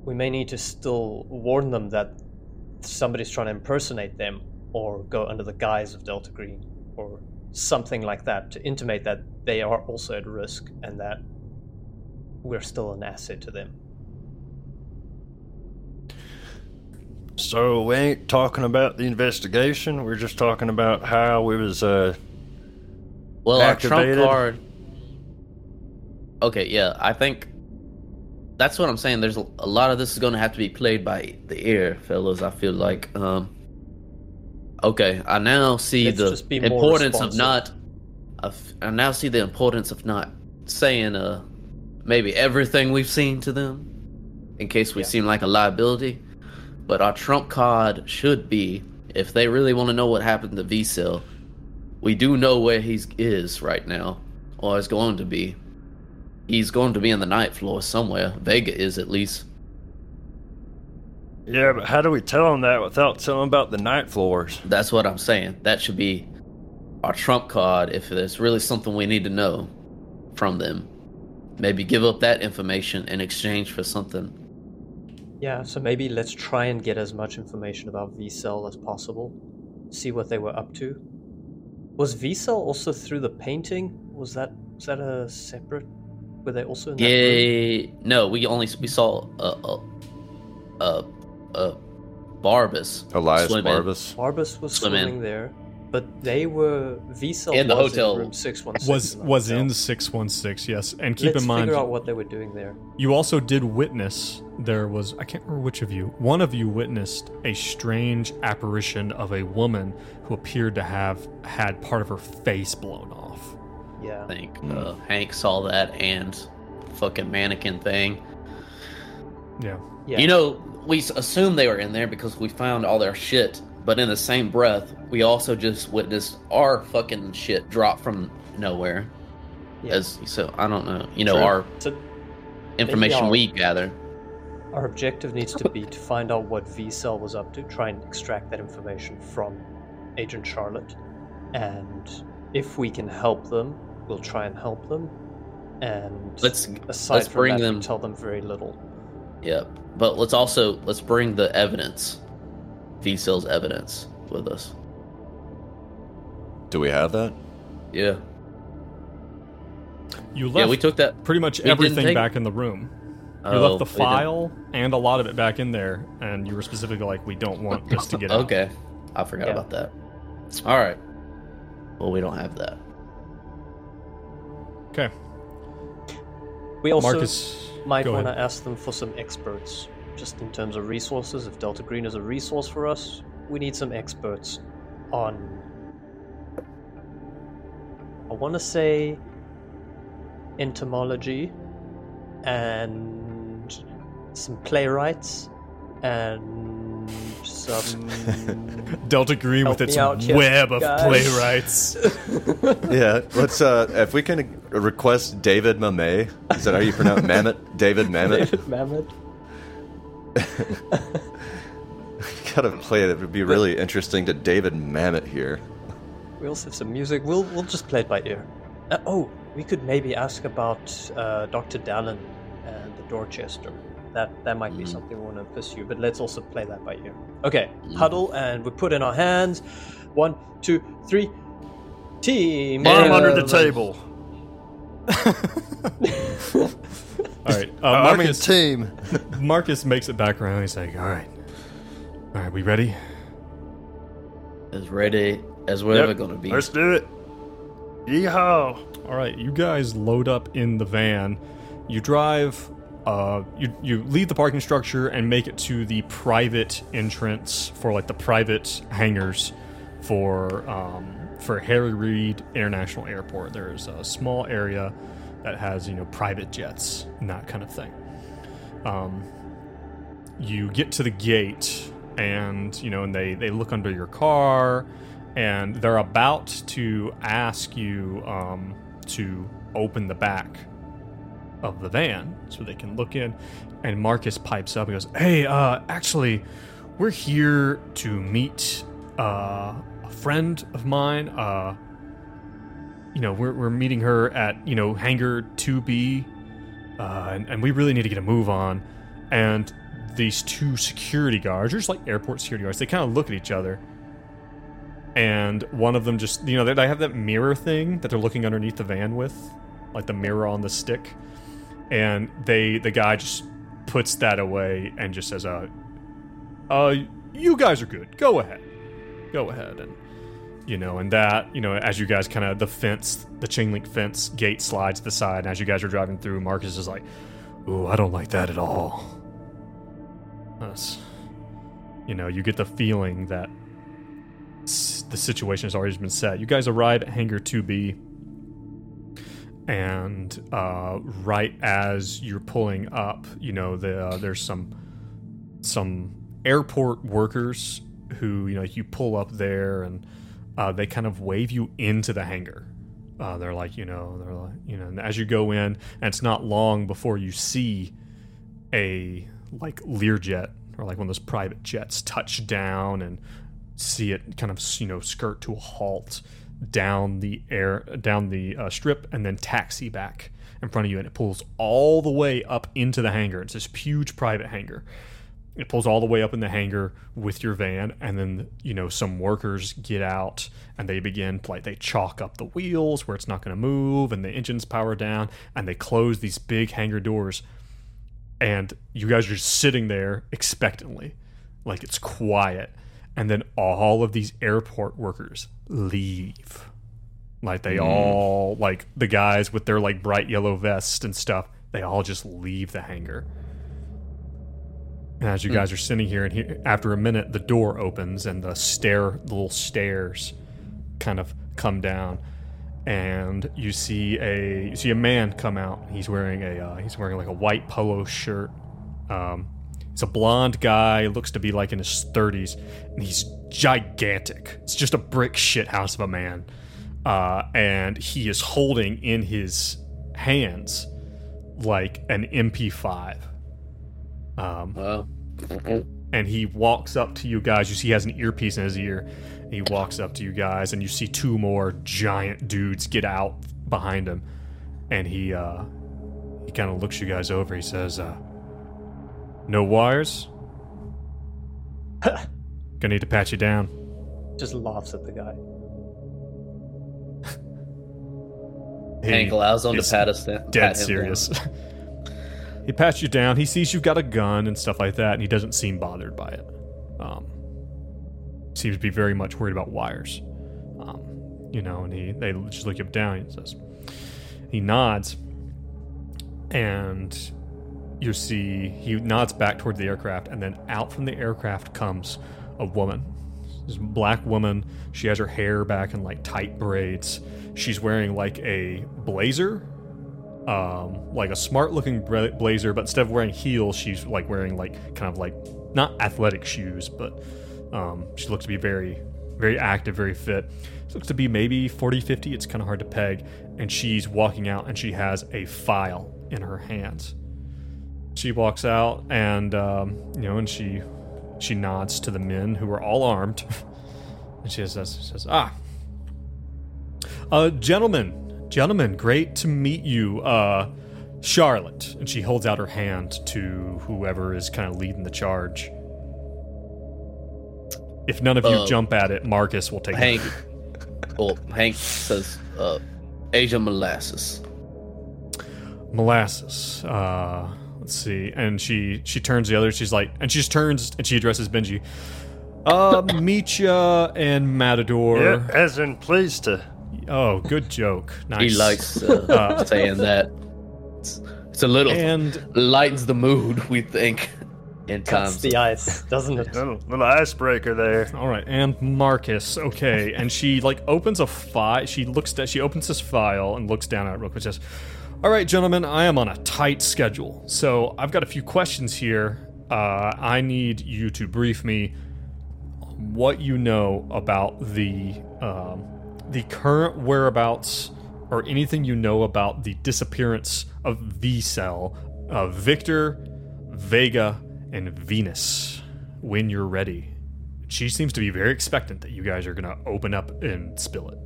we may need to still warn them that somebody's trying to impersonate them or go under the guise of Delta Green or something like that to intimate that they are also at risk and that we're still an asset to them. So we ain't talking about the investigation. We're just talking about how we was uh Well, our trump card. Okay, yeah, I think that's what I'm saying. There's a, a lot of this is going to have to be played by the ear, fellas. I feel like. Um, okay, I now see the just be more importance of not. Of, I now see the importance of not saying uh maybe everything we've seen to them, in case we Yeah. seem like a liability. But our trump card should be if they really want to know what happened to V Cell. We do know where he is right now, or is going to be. He's going to be in the night floor somewhere. Vega is at least. Yeah, but how do we tell them that without telling them about the night floors? That's what I'm saying. That should be our trump card if there's really something we need to know from them. Maybe give up that information in exchange for something. Yeah, so maybe let's try and get as much information about V Cell as possible. See what they were up to. Was V Cell also through the painting? Was that was that a separate? Were they also in that room? Yeah, no, we only we saw a a a, a Barbus Elias swim in. Barbas. Barbas was Swim in. swimming there, but they were V Cell In the was hotel. in room six one six. was was in 616 yes and keep Let's in mind figure out what they were doing there. you also did witness there was i can't remember which of you one of you witnessed a strange apparition of a woman who appeared to have had part of her face blown off Yeah. I think uh, Hank saw that and fucking mannequin thing. yeah Yeah. You know, we s- assume they were in there because we found all their shit, but in the same breath, we also just witnessed our fucking shit drop from nowhere. Yeah. As so, I don't know. You know, True. our So information our- we gather. our objective needs to be to find out what V Cell was up to, try and extract that information from Agent Charlotte, and if we can help them, we'll try and help them. And Let's aside let's from bring that, them. we tell them very little. Yeah, but let's also let's bring the evidence, V Cell's evidence, with us. Do we have that? Yeah, you left yeah, we took that. pretty much everything take- back in the room you Oh, left the file and a lot of it back in there and you were specifically like we don't want this to get out Okay, I forgot Yeah. about that. All right. Well, we don't have that. okay We also marcus might want to ask them for some experts, just in terms of resources. If Delta Green is a resource for us, we need some experts on. I want to say entomology and some playwrights and some. delta green Help with its out web of guys. playwrights Yeah, let's. Uh, if we can request David Mamet, is that how you pronounce Mamet? David Mamet. David Mamet. Gotta play it. It would be really interesting to David Mamet here. We also have some music. We'll we'll just play it by ear. Uh, oh, we could maybe ask about uh, Dr. Dallin and the Dorchester. That that might be something we want to pursue. But let's also play that by ear. Okay, huddle, and we put in our hands. One, two, three. Team. Arm under the table. all right uh, I mean, marcus team. marcus makes it back around he's like all right all right we ready As ready as we're Yep, ever gonna be. Let's do it. Yeehaw. All right, you guys load up in the van. You drive. Uh, you you leave the parking structure and make it to the private entrance for like the private hangars for um, for Harry Reid International Airport. There's a small area that has you know private jets and that kind of thing. Um, you get to the gate and you know and they they look under your car and they're about to ask you um, to open the back of the van so they can look in and marcus pipes up and goes hey uh actually we're here to meet uh, a friend of mine uh you know we're, we're meeting her at you know hangar 2b uh, and, and we really need to get a move on and these two security guards, or just like airport security guards, they kind of look at each other. And one of them just, you know, they, they have that mirror thing that they're looking underneath the van with, like the mirror on the stick. And they, the guy just puts that away and just says, uh, uh, you guys are good. Go ahead. Go ahead. And, you know, and that, you know, as you guys kind of, the fence, the chain link fence gate slides to the side. And as you guys are driving through, Marcus is like, Ooh, I don't like that at all. That's, you know, you get the feeling that the situation has already been set. You guys arrive at Hangar 2B, and uh, right as you're pulling up, you know, the, uh, there's some some airport workers who, you know, you pull up there and uh, they kind of wave you into the hangar. Uh, they're like, you know, they're like, you know, and as you go in, and it's not long before you see a like Learjet or like one of those private jets touch down and see it kind of you know skirt to a halt down the air down the uh, strip and then taxi back in front of you and it pulls all the way up into the hangar. It's this huge private hangar. It pulls all the way up in the hangar with your van, and then you know some workers get out and they begin like they chalk up the wheels where it's not going to move, and the engines power down, and they close these big hangar doors, and you guys are just sitting there expectantly, like it's quiet, and then all of these airport workers leave, like they all like the guys with their like bright yellow vests and stuff, they all just leave the hangar. And as you guys are sitting here, and here, after a minute, the door opens and the stair, the little stairs, kind of come down, and you see a you see a man come out. He's wearing a uh, he's wearing like a white polo shirt. Um, he's a blonde guy, looks to be like in his thirties, and he's gigantic. It's just a brick shit house of a man, uh, and he is holding in his hands like an MP5 um, Well, and he walks up to you guys. You see he has an earpiece in his ear. He walks up to you guys, and you see two more giant dudes get out behind him. And he uh, he kind of looks you guys over. He says, uh, "No wires. Gonna need to pat you down." Just laughs at the guy. He Hank allows him to is pat us down. Dead pat serious. he pats you down. He sees you've got a gun and stuff like that, and he doesn't seem bothered by it. Um, seems to be very much worried about wires. Um, you know, and he they just look up down. He says, he nods, and you see he nods back toward the aircraft, and then out from the aircraft comes a woman. This black woman. She has her hair back in like tight braids. She's wearing like a blazer, um, like a smart looking blazer, but instead of wearing heels, she's like wearing like kind of like not athletic shoes, but um, she looks to be very, very active, very fit. She looks to be maybe 40, 50. It's kind of hard to peg. And she's walking out and she has a file in her hands. She walks out and, um, you know, and she she nods to the men who are all armed. and she says, says Ah, uh, gentlemen, gentlemen, great to meet you. Uh, Charlotte. And she holds out her hand to whoever is kind of leading the charge. If none of you Uh, jump at it, Marcus will take Hank. it. Well, Hank says, uh, Asia molasses. Molasses. Uh, let's see. And she she turns the other. She's like, and she just turns and she addresses Benji. Uh, Micha and Matador. Yeah, as in pleased to. Oh, good joke. Nice. He likes uh, saying that. It's, it's a little And lightens the mood. We think in Cuts times. the ice, doesn't it? Little, little icebreaker there. All right, and Marcus. Okay, and she like opens a file. She looks at. She opens this file and looks down at it real quick. Says, "All right, gentlemen, I am on a tight schedule, so I've got a few questions here. Uh, I need you to brief me what you know about the um, the current whereabouts or anything you know about the disappearance of V Cell, uh, Victor, Vega, and Venus. When you're ready." She seems to be very expectant that you guys are going to open up and spill it.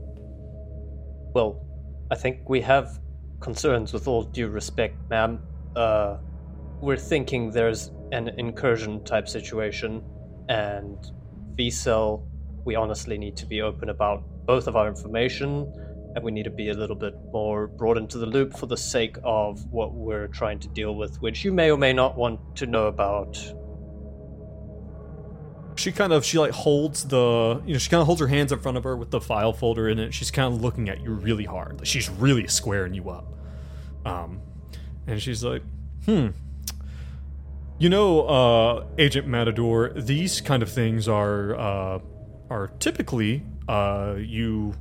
Well, I think we have concerns with all due respect, ma'am. Uh, we're thinking there's an incursion type situation, and VCell, we honestly need to be open about both of our information, and we need to be a little bit more brought into the loop for the sake of what we're trying to deal with, which you may or may not want to know about. She kind of she like holds the you know she kind of holds her hands in front of her with the file folder in it. She's kind of looking at you really hard. Like she's really squaring you up. Um, and she's like, hmm. You know, uh, Agent Matador, these kind of things are uh, are typically uh, you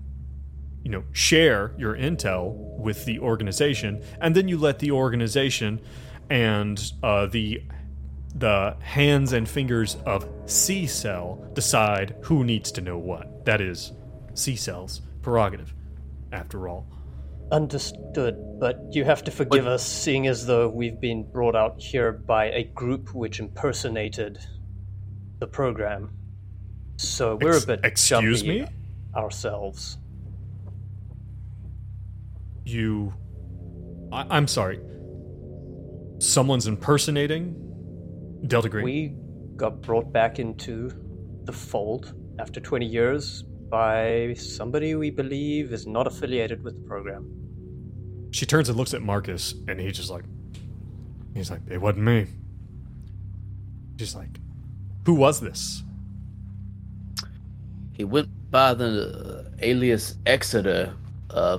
you know share your intel with the organization, and then you let the organization and uh, the the hands and fingers of C Cell decide who needs to know what. That is C Cell's prerogative, after all. Understood, but you have to forgive us, seeing as though we've been brought out here by a group which impersonated the program. So we're Ex- a bit excuse jumpy me? ourselves. You. I- I'm sorry. Someone's impersonating Delta Green. We got brought back into the fold after 20 years by somebody we believe is not affiliated with the program. she turns and looks at Marcus, and he's just like, he's like, it wasn't me. She's like, who was this? He went by the uh, alias Exeter, uh,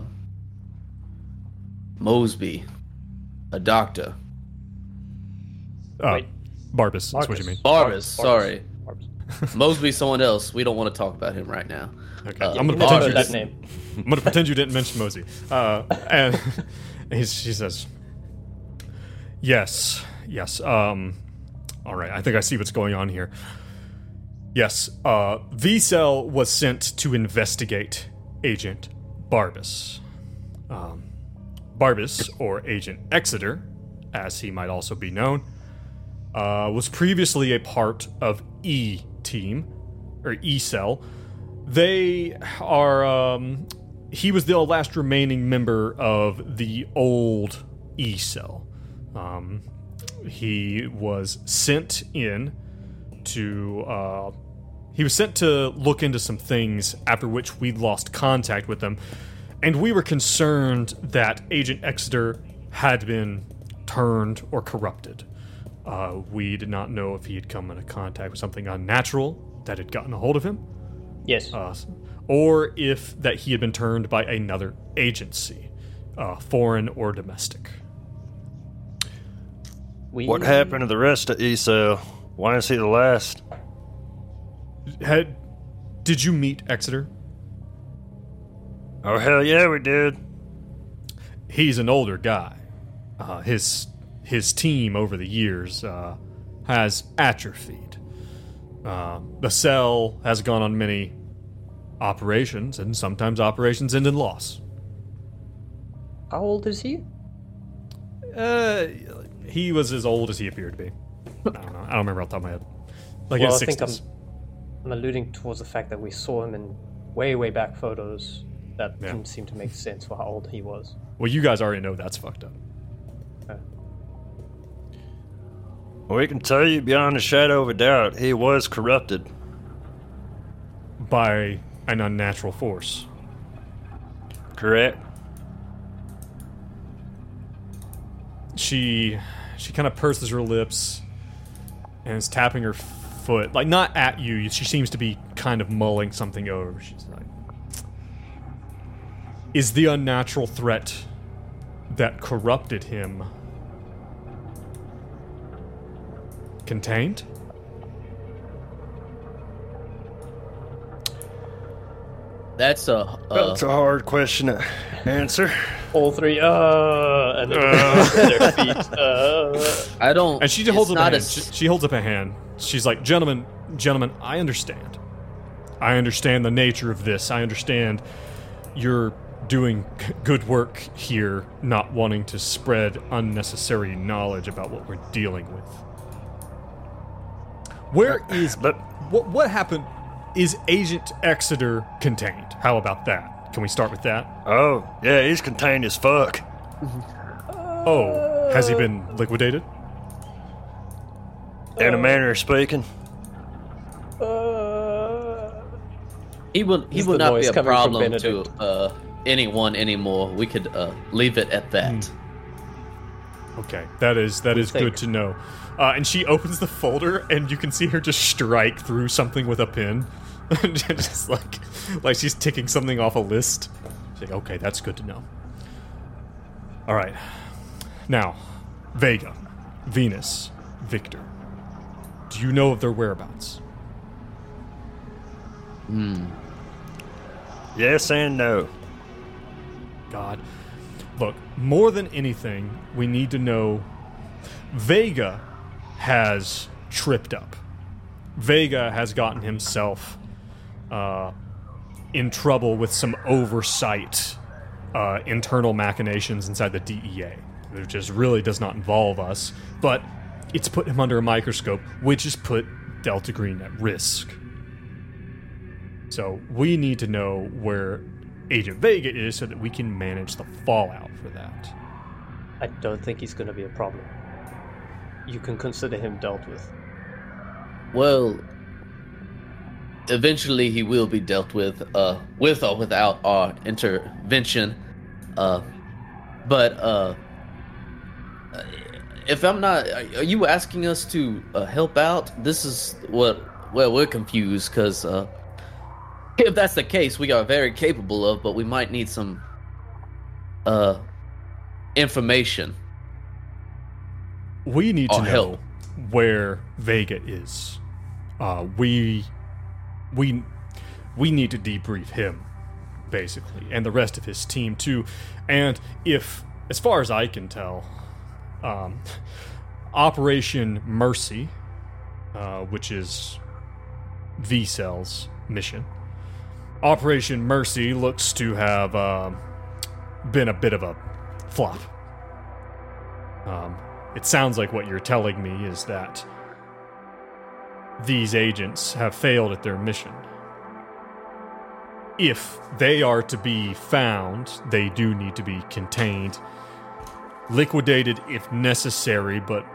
Mosby, a doctor. Uh, Wait. Barbus. That's what you mean. Barbus, Bar- sorry. Barbus. Mosby, someone else. We don't want to talk about him right now. Okay, Uh, I'm gonna pretend you that name. I'm gonna pretend you didn't mention Mosby. Uh, and he's, she says, "Yes, yes. Um, all right. I think I see what's going on here. Yes, uh, V Cell was sent to investigate Agent Barbus. Um, Barbus, or Agent Exeter, as he might also be known, uh, was previously a part of E Team or E Cell." They are. Um, he was the last remaining member of the old E cell. Um, he was sent in to. Uh, he was sent to look into some things after which we lost contact with them, and we were concerned that Agent Exeter had been turned or corrupted. Uh, we did not know if he had come into contact with something unnatural that had gotten a hold of him Yes. uh, or if that he had been turned by another agency, uh, foreign or domestic. we, What happened to the rest of ESO? Why is he the last? Had did you meet Exeter? Oh hell yeah, we did. He's an older guy. Uh, his his team over the years uh, has atrophied. Uh, the cell has gone on many operations, and sometimes operations end in loss. How old is he? Uh, he was as old as he appeared to be. I don't know. I don't remember off the top of my head. Like well, I think I'm, 60s. I'm alluding towards the fact that we saw him in way, way back photos that Yeah. didn't seem to make sense for how old he was. Well, you guys already know that's fucked up. We can tell you beyond a shadow of a doubt, he was corrupted. By an unnatural force. Correct? She she kind of purses her lips and is tapping her foot, like not at you. She seems to be kind of mulling something over. She's like, "Is the unnatural threat that corrupted him contained?" That's a. Uh, That's a hard question to answer. All three, uh, and then their feet, uh. I don't. And she it's holds up a hand. as- She, she holds up a hand. She's like, "Gentlemen, gentlemen, I understand. I understand the nature of this. I understand you're doing good work here, not wanting to spread unnecessary knowledge about what we're dealing with. Where is But what? What happened? Is Agent Exeter contained? How about that? Can we start with that? oh yeah, he's contained as fuck. Oh, has he been liquidated? In a manner of speaking. He will. He Is will the not be voice a coming from problem to Benedict? uh, anyone anymore. We could uh, leave it at that. Okay, that is that is think? good to know. Uh, and she opens the folder, and you can see her just strike through something with a pin. just like like she's ticking something off a list. She's like, okay, that's good to know. All right, now Vega, Venus, Victor. Do you know of their whereabouts? Hmm. Yes and no. God. Look, more than anything, we need to know Vega has tripped up. Vega has gotten himself uh, in trouble with some oversight, uh, internal machinations inside the DEA, which just really does not involve us, but it's put him under a microscope, which has put Delta Green at risk. So we need to know where Agent Vega is so that we can manage the fallout for that. I don't think he's going to be a problem. You can consider him dealt with. Well, eventually he will be dealt with, uh, with or without our intervention. Uh, but uh, if I'm not, are you asking us to uh, help out? This is what. Well, we're confused because uh, if that's the case, we are very capable of, but we might need some uh information. We need to know where Vega is. Uh, we we we need to debrief him, basically, and the rest of his team too. And if, as far as I can tell, um, Operation Mercy, uh, which is V Cell's mission, Operation Mercy looks to have um been a bit of a flop. Um, it sounds like what you're telling me is that these agents have failed at their mission. If they are to be found, they do need to be contained, liquidated if necessary, but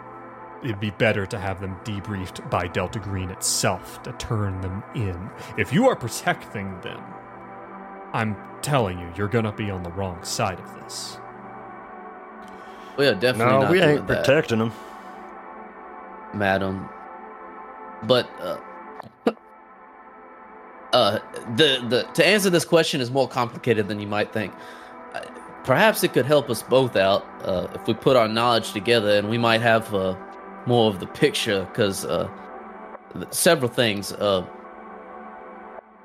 it'd be better to have them debriefed by Delta Green itself to turn them in. If you are protecting them, I'm telling you, you're gonna be on the wrong side of this. We are definitely No, not we ain't that. protecting them. madam. But uh, uh, the the to answer this question is more complicated than you might think. Uh, Perhaps it could help us both out uh, if we put our knowledge together, and we might have uh, more of the picture. Because uh, th- several things. Uh,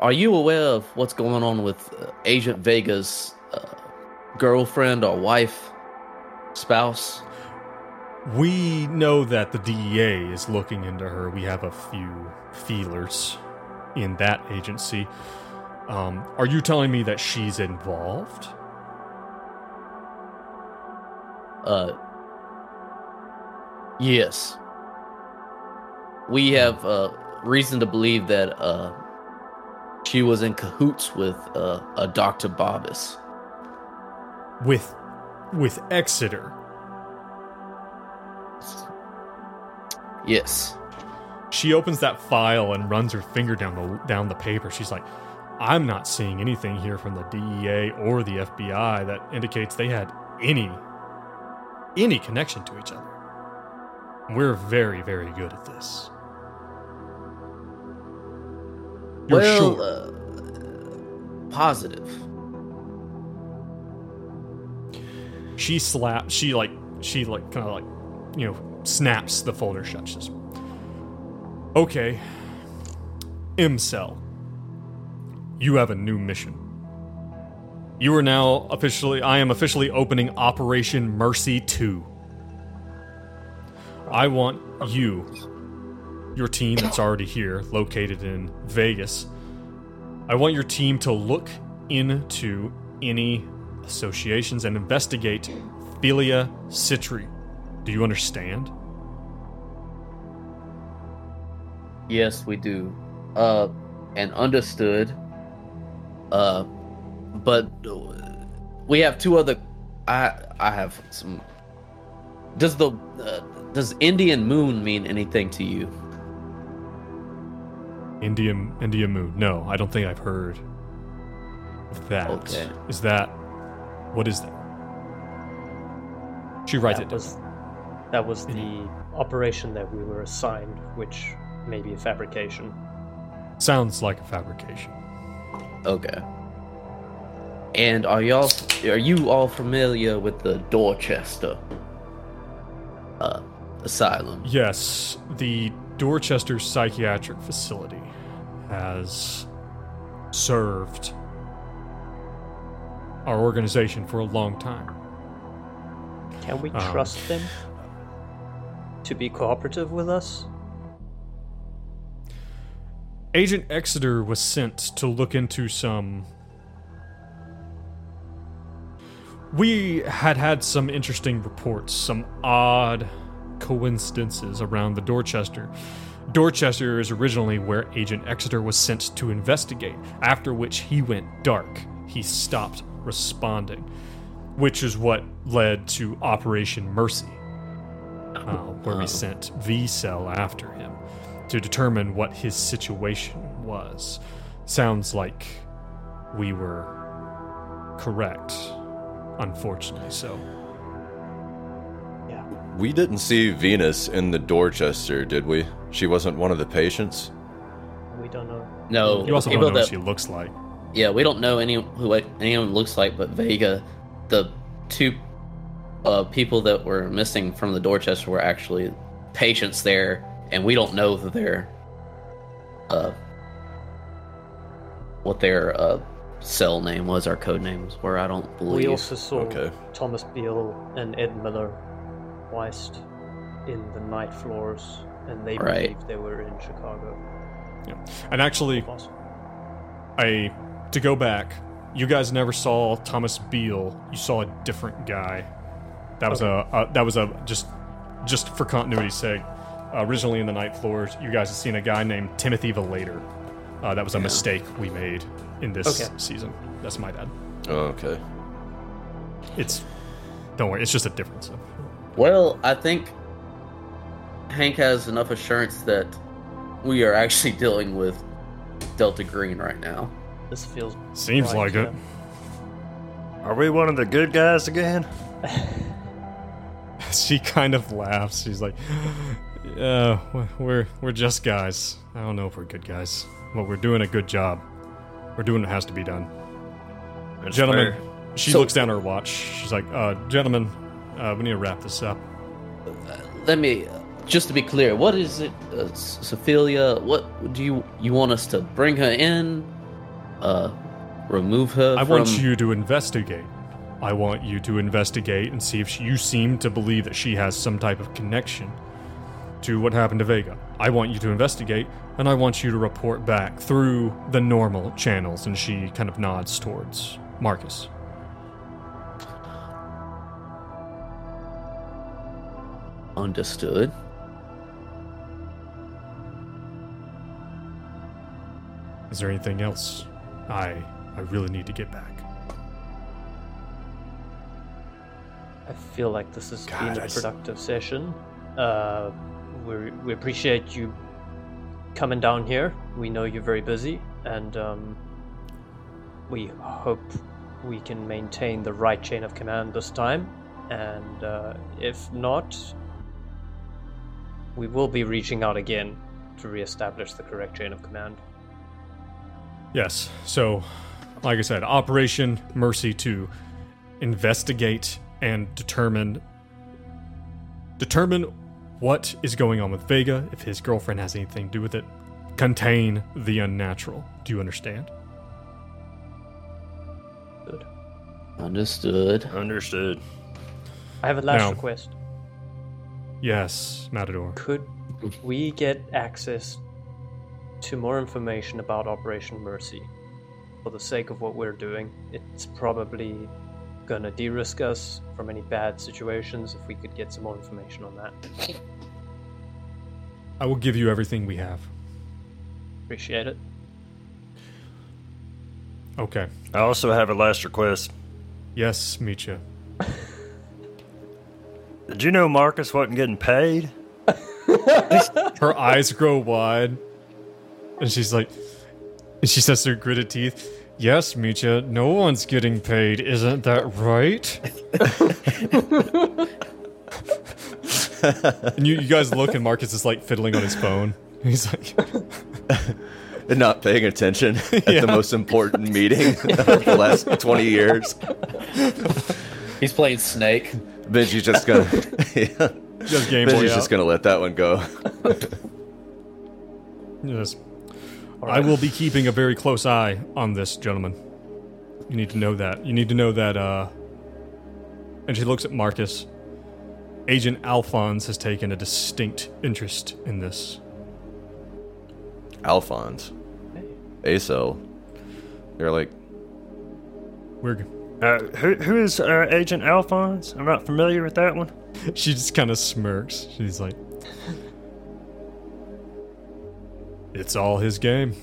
are you aware of what's going on with uh, Agent Vega's uh, girlfriend or wife, spouse? We know that the DEA is looking into her. We have a few feelers in that agency. Um, are you telling me that she's involved? Uh, yes. We have uh, reason to believe that uh, she was in cahoots with uh, a Dr. Bobbis. With with Exeter. Yes. She opens that file and runs her finger down the down the paper. She's like, "I'm not seeing anything here from the DEA or the FBI that indicates they had any any connection to each other. We're very, very good at this." You're well, sure? uh, positive. She slaps she like she like kind of like you know snaps the folder shut. She says okay imcell you have a new mission. You are now officially i am officially opening operation mercy 2 i want you your team that's already here located in vegas i want your team to look into any associations and investigate Philia Citri. Do you understand? Yes, we do. Uh, and understood. Uh, but we have two other. I I have some. Does the uh, does Indian Moon mean anything to you? Indian India Moon. No, I don't think I've heard of that. Okay. Is that what is that? She writes that it down. was that was the operation that we were assigned, which may be a fabrication. Sounds like a fabrication. Okay. And are y'all are you all familiar with the Dorchester uh asylum. Yes, the Dorchester Psychiatric Facility has served our organization for a long time. Can we Um, trust them to be cooperative with us? Agent Exeter was sent to look into some. We had had some interesting reports, some odd coincidences around the Dorchester. Dorchester is originally where Agent Exeter was sent to investigate, after which he went dark. He stopped responding, which is what led to Operation Mercy, uh, where we sent V Cell after him to determine what his situation was. Sounds like we were correct, unfortunately so. Yeah. We didn't see Venus in the Dorchester, did we? She wasn't one of the patients. We don't know. No, You also don't people know what she looks like. Yeah, we don't know any who anyone looks like, but Vega, the two uh, people that were missing from the Dorchester were actually patients there, and we don't know that they're uh, what their uh, cell name was, our code names were. I don't believe. We also saw Okay. Thomas Beale and Ed Miller twice in the night floors, and they Right. believe they were in Chicago. Yeah, And actually, Awesome. I to go back, you guys never saw Thomas Beale. You saw a different guy. That was a, a that was a just just for continuity's sake. Uh, originally in the night floors, you guys have seen a guy named Timothy Valader. Uh, that was a mistake we made in this Okay. season. That's my bad. Oh, okay. It's don't worry. It's just a difference. Of, Well, I think Hank has enough assurance that we are actually dealing with Delta Green right now. This feels seems right, like it. yeah. Are we one of the good guys again? she kind of laughs. She's like, "Yeah, we're we're just guys. I don't know if we're good guys, but we're doing a good job. We're doing what has to be done." That's gentlemen, fair. she So- looks down at her watch. She's like, uh, "Gentlemen, uh, we need to wrap this up." Let me, just to be clear, what is it, uh, S- Sophia? What do you you want us to bring her in? Uh, remove her? I from... want you to investigate. I want you to investigate and see if she, you seem to believe that she has some type of connection to what happened to Vega. I want you to investigate, and I want you to report back through the normal channels. And she kind of nods towards Marcus. Understood. Is there anything else? I I really need to get back. I feel like this has God, been a productive session. Uh, we we appreciate you coming down here. We know you're very busy, and um, we hope we can maintain the right chain of command this time. And uh, if not, we will be reaching out again to reestablish the correct chain of command. Yes. So, like I said, Operation Mercy to investigate and determine determine what is going on with Vega, if his girlfriend has anything to do with it. Contain the unnatural. Do you understand? Good. Understood. Understood. I have a last Now- request. Yes, Matador. Could we get access to more information about Operation Mercy? For the sake of what we're doing, it's probably gonna de risk us from any bad situations if we could get some more information on that. I will give you everything we have. Appreciate it. Okay. I also have a last request. Yes, Micha. Did you know Marcus wasn't getting paid? Her eyes grow wide, and she's like, and she says through gritted teeth, "Yes, Micha, no one's getting paid, isn't that right?" and you, you guys look, and Marcus is like fiddling on his phone. He's like, And not paying attention at Yeah. the most important meeting of the last 20 years. He's playing Snake. Benji's just gonna. yeah. just Game Boy Benji's out. just gonna let that one go. Yes. I will be keeping a very close eye on this, gentleman. You need to know that. You need to know that, uh. And she looks at Marcus. Agent Alphonse has taken a distinct interest in this. Alphonse, A Cell. They're like, We're. Uh, who, who is uh, Agent Alphonse? I'm not familiar with that one. She just kind of smirks. She's like. It's all his game.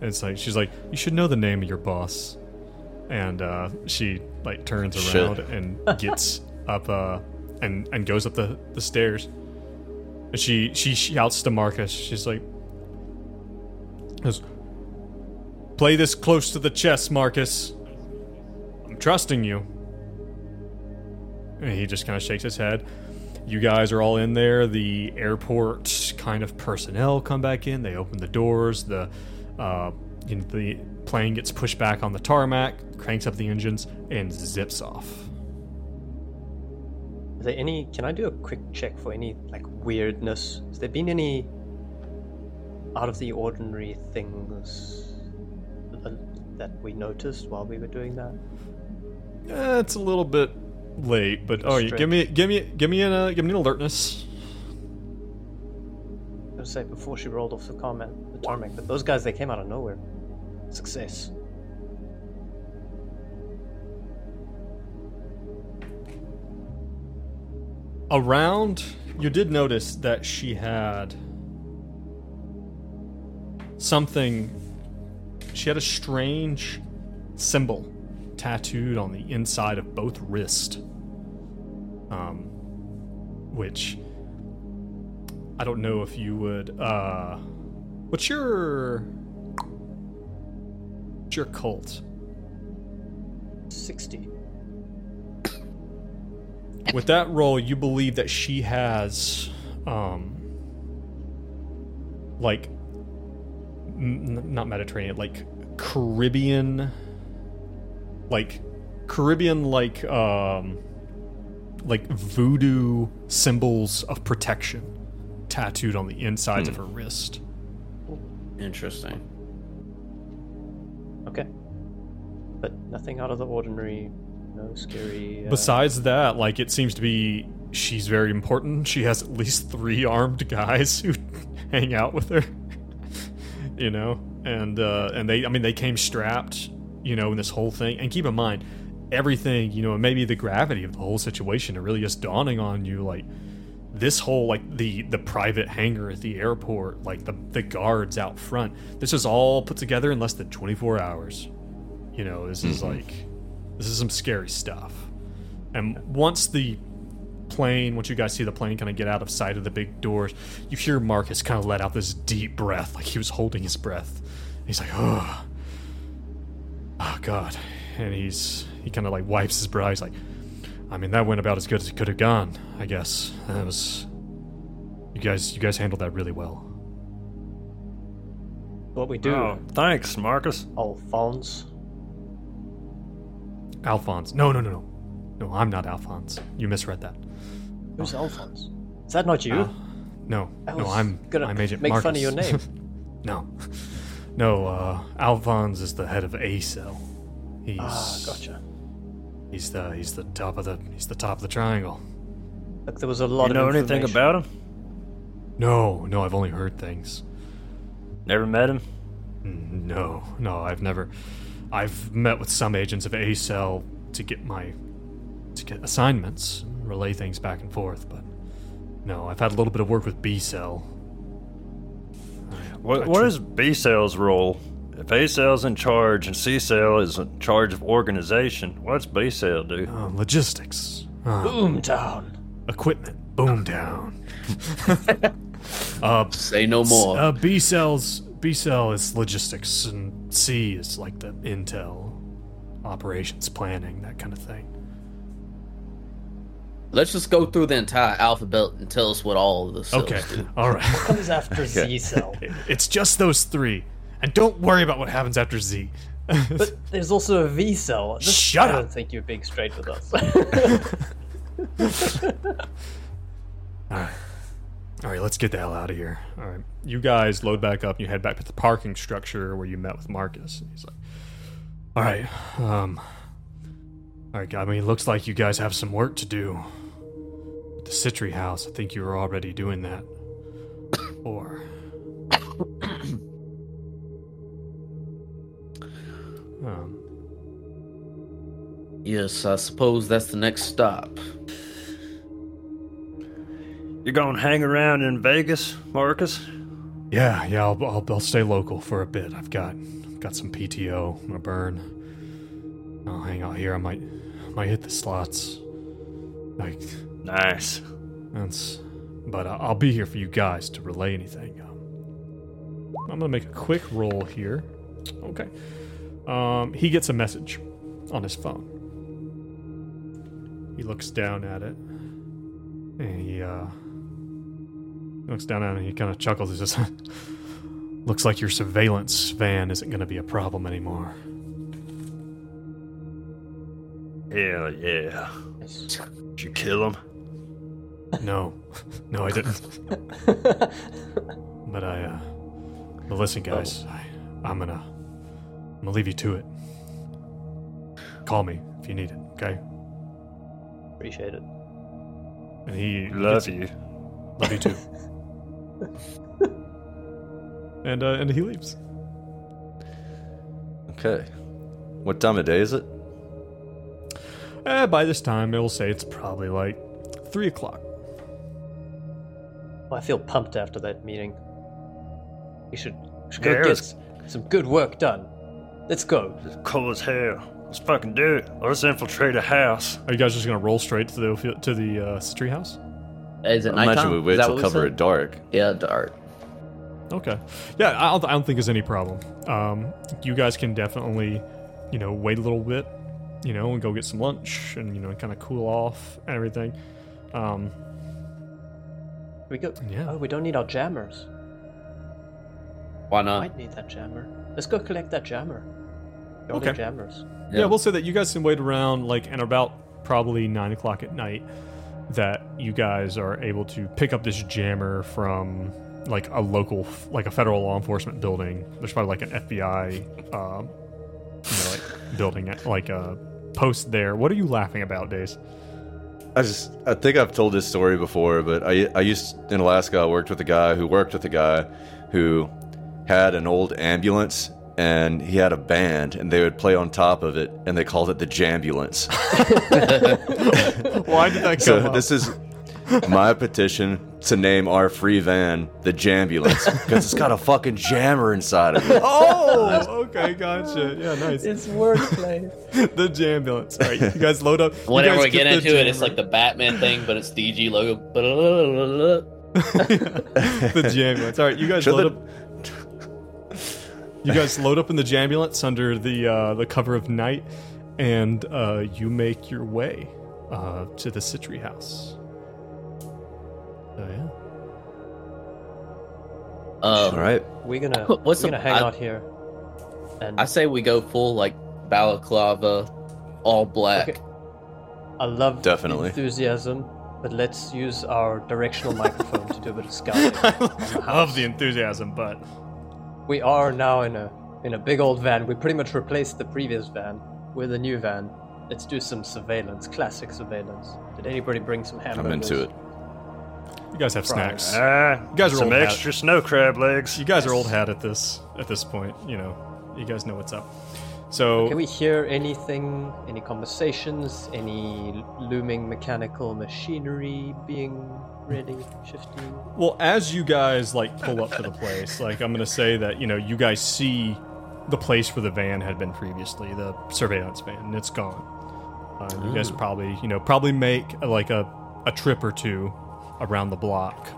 It's like she's like, you should know the name of your boss, and uh, she like turns Shit. around and gets up uh, and and goes up the, the stairs. And she she shouts to Marcus. She's like, goes, "Play this close to the chest, Marcus. I'm trusting you." And he just kind of shakes his head. You guys are all in there. The airport kind of personnel come back in. They open the doors. The uh, you know, the plane gets pushed back on the tarmac, cranks up the engines, and zips off. Is there any? Can I do a quick check for any like weirdness? Has there been any out of the ordinary things that we noticed while we were doing that? Eh, it's a little bit late, but oh, yeah, give me, give me, give me an, uh, give me an alertness. I was say before she rolled off the comment, the tarmac, but those guys they came out of nowhere. Success. Around, you did notice that she had something. She had a strange symbol tattooed on the inside of both wrists. Um, which I don't know if you would. Uh, what's your what's your cult? Sixty. With that roll, you believe that she has, um, like, n- not Mediterranean, like Caribbean, like Caribbean, like, um, like voodoo symbols of protection tattooed on the insides of her wrist. Interesting. Okay. But nothing out of the ordinary. No scary. Uh, Besides that, like it seems to be she's very important. She has at least three armed guys who hang out with her. you know, and uh, and they, I mean, they came strapped. You know, in this whole thing. And keep in mind, everything. You know, and maybe the gravity of the whole situation are really just dawning on you, like this whole like the the private hangar at the airport, like the the guards out front. This is all put together in less than 24 hours. You know, this is mm-hmm. like this is some scary stuff. And once the plane, once you guys see the plane kind of get out of sight of the big doors, you hear Marcus kind of let out this deep breath, like he was holding his breath. He's like, oh, oh God. And he's, he kind of like wipes his brow. He's like, I mean, that went about as good as it could have gone, I guess. That was, you guys, you guys handled that really well. what we do, Oh, thanks, Marcus. Alphonse. Alphonse. No, no, no, no. No, I'm not Alphonse. You misread that. Who's Alphonse? Is that not you? Uh, no, I no, I'm gonna I'm Agent make Marcus. fun of your name. no, no. Uh, Alphonse is the head of A Cell. He's ah, gotcha. he's the he's the top of the he's the top of the triangle. Look, there was a lot You know anything about him? No, no, I've only heard things. Never met him? Mm, No, no, I've never. I've met with some agents of A Cell to get my to get assignments, relay things back and forth, but no, I've had a little bit of work with B Cell. What, I what tr- B cell's role? If A cell's in charge and C cell is in charge of organization, what's B cell do? Uh, logistics, uh, Boomtown. equipment, boom down. uh, Say no more. Uh, B cells, B cell is logistics, and C is like the intel, operations planning, that kind of thing. Let's just go through the entire alphabet and tell us what all of the cells Okay, do. all right. What comes after Z cell. it's just those three, and don't worry about what happens after Z. But there's also a V cell. This, Shut I up. don't think you're being straight with us. All right, Alright, let's get the hell out of here. All right, you guys load back up. And you head back to the parking structure where you met with Marcus. He's like, "All right, um, all right. I mean, it looks like you guys have some work to do. The Citry House. I think you were already doing that, or." um, Yes, I suppose that's the next stop. You're gonna hang around in Vegas, Marcus? Yeah, yeah, I'll, I'll, I'll stay local for a bit. I've got got some PTO. I'm gonna burn. I'll hang out here. I might I might hit the slots. Like Nice. that's, but I- I'll be here for you guys to relay anything. Um, I'm gonna make a quick roll here. Okay. Um, he gets a message on his phone. He looks down at it, and he uh, looks down at it and he kind of chuckles. He says, "Looks like your surveillance van isn't going to be a problem anymore." Hell yeah. Did you kill him? No, no, I didn't. but I, uh, but listen, guys, I, I'm gonna, I'm gonna leave you to it. Call me if you need it, okay? Appreciate it. And he Love gets- you. love you too. and uh, and he leaves. Okay. What time of day is it? Uh, by this time, it'll say it's probably like three o'clock. Well, I feel pumped after that meeting. We should, we should go it get s- some good work done. Let's go. Cool as hell. Let's fucking do it. Let's infiltrate a house. Are you guys just gonna roll straight to the to the uh, tree house? Is it I imagine nighttime? we Is wait that till what we cover said? it dark. Yeah, dark. Okay. Yeah, I don't, I don't think there's any problem. Um, you guys can definitely, you know, wait a little bit, you know, and go get some lunch and, you know, kind of cool off and everything. Um, We go. Yeah. Oh, we don't need our jammers. Why not? Might need that jammer. Let's go collect that jammer. All the Okay. jammers. yeah. we'll say that you guys can wait around, like, and about probably 9 o'clock at night, that you guys are able to pick up this jammer from, like, a local, like, a federal law enforcement building. There's probably, like, an FBI, um, you know, like, building, like, a post there. What are you laughing about, Dace? I just I think I've told this story before, but I I used in Alaska I worked with a guy who worked with a guy who had an old ambulance and he had a band and they would play on top of it and they called it the Jambulance. Why did that come so up? this is my petition to name our free van the Jambulance because it's got a fucking jammer inside of it. Oh, okay, gotcha. Yeah, nice. It's wordplay. the Jambulance. All right, you guys load up. Whenever we get the into it, it's like the Batman thing, but it's DG logo. the Jambulance. All right, you guys Should load the- up. You guys load up in the Jambulance under the uh, the cover of night, and uh, you make your way uh, to the Citry House. So yeah. Um, All right. We're gonna. What's we're the- gonna hang I- out here. And I say we go full like balaclava, all black. Okay. I love Definitely. enthusiasm, but let's use our directional microphone to do a bit of scouting. I love the enthusiasm, but We are now in a in a big old van. We pretty much replaced the previous van with a new van. Let's do some surveillance, classic surveillance. Did anybody bring some hamburgers? I'm into it. You guys have snacks. Ah, guys are some old hat. extra snow crab legs. You guys are old hat at this at this point. You know, you guys know what's up. So Can we hear anything? Any conversations? Any looming mechanical machinery being ready, shifting? Well, as you guys like pull up to the place, like I'm gonna say that you know you guys see the place where the van had been previously, the surveillance van, and it's gone. Uh, you guys probably you know probably make like a a trip or two around the block,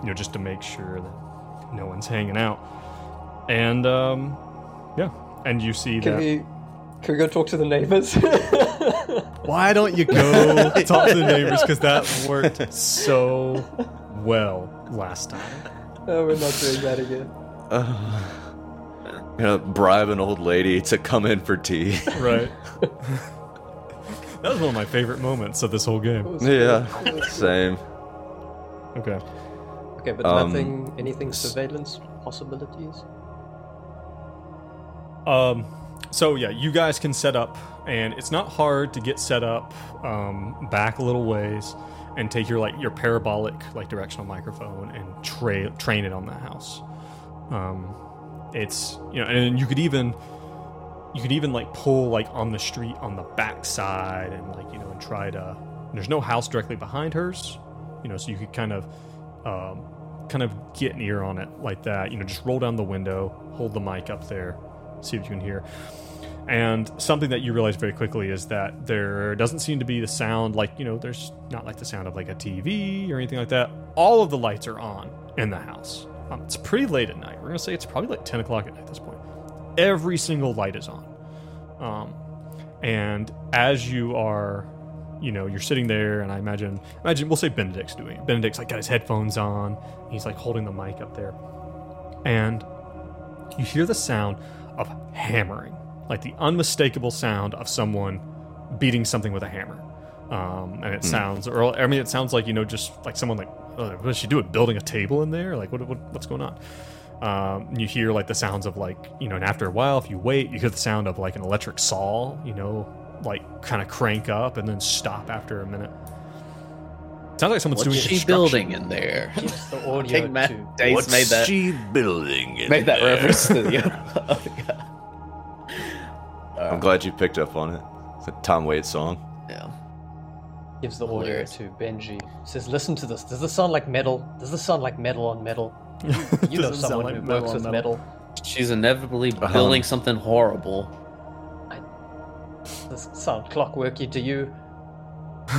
you know, just to make sure that no one's hanging out. And um, yeah, and you see Can that. we? Can we go talk to the neighbors? Why don't you go talk to the neighbors? Because that worked so well last time. oh, we're not doing that again. You know, bribe an old lady to come in for tea. Right. That was one of my favorite moments of this whole game. Yeah, same. Okay. Okay, but Um, nothing, anything surveillance possibilities? Um, so yeah, you guys can set up, and it's not hard to get set up um, back a little ways and take your like your parabolic like directional microphone and tra- train it on the house. Um, it's you know, and you could even you could even like pull like on the street on the back side and like you know and try to. and there's no house directly behind hers, you know, so you could kind of um, kind of get an ear on it like that. You know, just roll down the window, hold the mic up there, see what you can hear. And something that you realize very quickly is that there doesn't seem to be the sound like, you know, there's not like the sound of like a TV or anything like that. All of the lights are on in the house. Um, it's pretty late at night. We're going to say it's probably like 10 o'clock at night at this point. Every single light is on. Um, and as you are, you know, you're sitting there, and I imagine, imagine we'll say Benedict's doing it. Benedict's like got his headphones on. He's like holding the mic up there, and you hear the sound of hammering, like the unmistakable sound of someone beating something with a hammer. Um, and it sounds, or I mean, it sounds like you know, just like someone like, oh, what is she doing? Building a table in there? Like, what, what what's going on? Um, you hear like the sounds of like you know, and after a while, if you wait, you hear the sound of like an electric saw, you know, like kind of crank up and then stop after a minute. Sounds like someone's What's doing she building in there? Keeps the I audio think Matt to Dace made that she building? in made that there? reference to the oh, yeah. I'm glad you picked up on it. It's a Tom Waits song. yeah. gives the audio Hilarious. to Benji. Says, "Listen to this. Does this sound like metal? Does this sound like metal on metal? You know Doesn't sound someone like who metal works on with metal. metal. She's inevitably Uh-huh. building something horrible. Does this sound clockworky to you?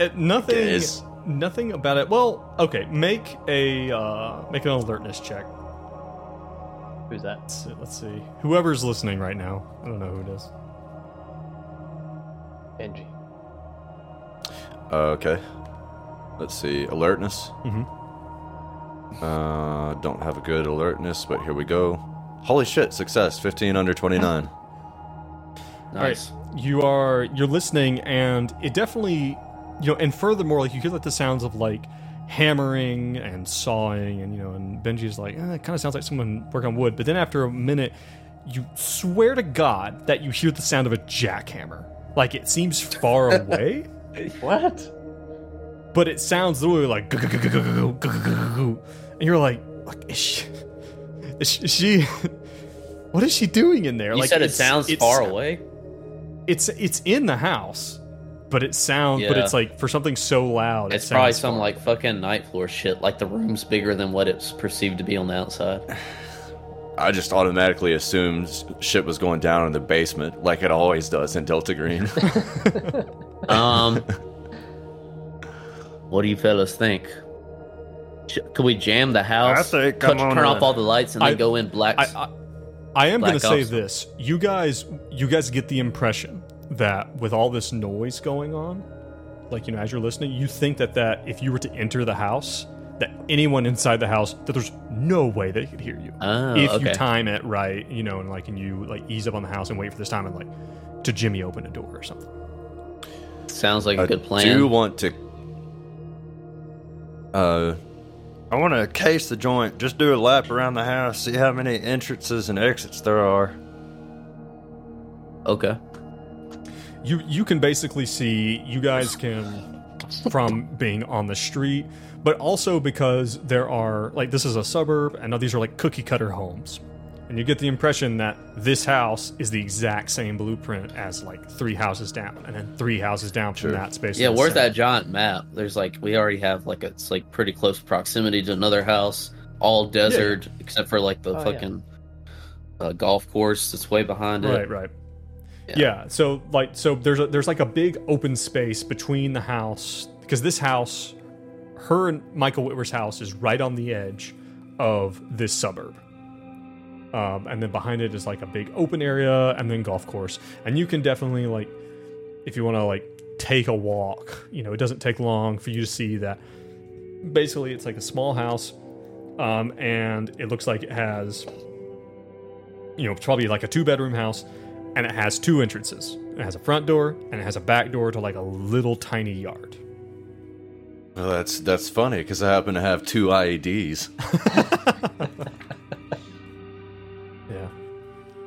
Uh, nothing. It is. Nothing about it. Well, okay. Make a uh, make an alertness check. Who's that? Let's see, let's see. Whoever's listening right now, I don't know who it is. Benji. Uh, okay. Let's see. Alertness. Mhm. Uh, don't have a good alertness, but here we go. Holy shit! Success. 15 under 29. Nice. You are you're listening, and it definitely, you know, and furthermore, like you hear like the sounds of like hammering and sawing, and you know, and Benji's like, eh, it kind of sounds like someone working on wood. But then after a minute, you swear to God that you hear the sound of a jackhammer. Like it seems far away. What? but it sounds literally like and you're like, like is she, is she, what is she doing in there? You like said it sounds far away. It's it's in the house, but it sounds but it's like for something so loud. it It's probably some far. like fucking night floor shit. Like the room's bigger than what it's perceived to be on the outside. I just automatically assumed shit was going down in the basement, like it always does in Delta Green. Um, what do you fellas think? Sh- Could we jam the house? I think cut- I'm turn gonna- off all the lights and then I- go in black. I, I, I am going to say this. You guys you guys get the impression that with all this noise going on, like you know as you're listening, you think that that if you were to enter the house, that anyone inside the house that there's no way they could hear you. Oh, if okay. you time it right, you know, and like and you like ease up on the house and wait for this time and like to Jimmy open a door or something. Sounds like a I good plan. do want to. Uh, I want to case the joint. Just do a lap around the house, see how many entrances and exits there are. Okay. You you can basically see you guys can from being on the street, but also because there are like this is a suburb and now these are like cookie cutter homes. And you get the impression that this house is the exact same blueprint as like three houses down, and then three houses down from Sure. that space. Yeah, the where's that giant map? There's like we already have like a, it's like pretty close proximity to another house, all desert except for like the Oh, yeah. fucking uh, golf course that's way behind it. Right, right. Yeah. Yeah. So like so there's a, there's like a big open space between the house because this house, her and Michael Whitwer's house is right on the edge of this suburb. Um, and then behind it is like a big open area and then golf course. And you can definitely like if you want to like take a walk, you know, it doesn't take long for you to see that basically it's like a small house um, and it looks like it has you know, probably like a two bedroom house, and it has two entrances. It has a front door and it has a back door to like a little tiny yard. Well, that's that's funny because I happen to have two IEDs,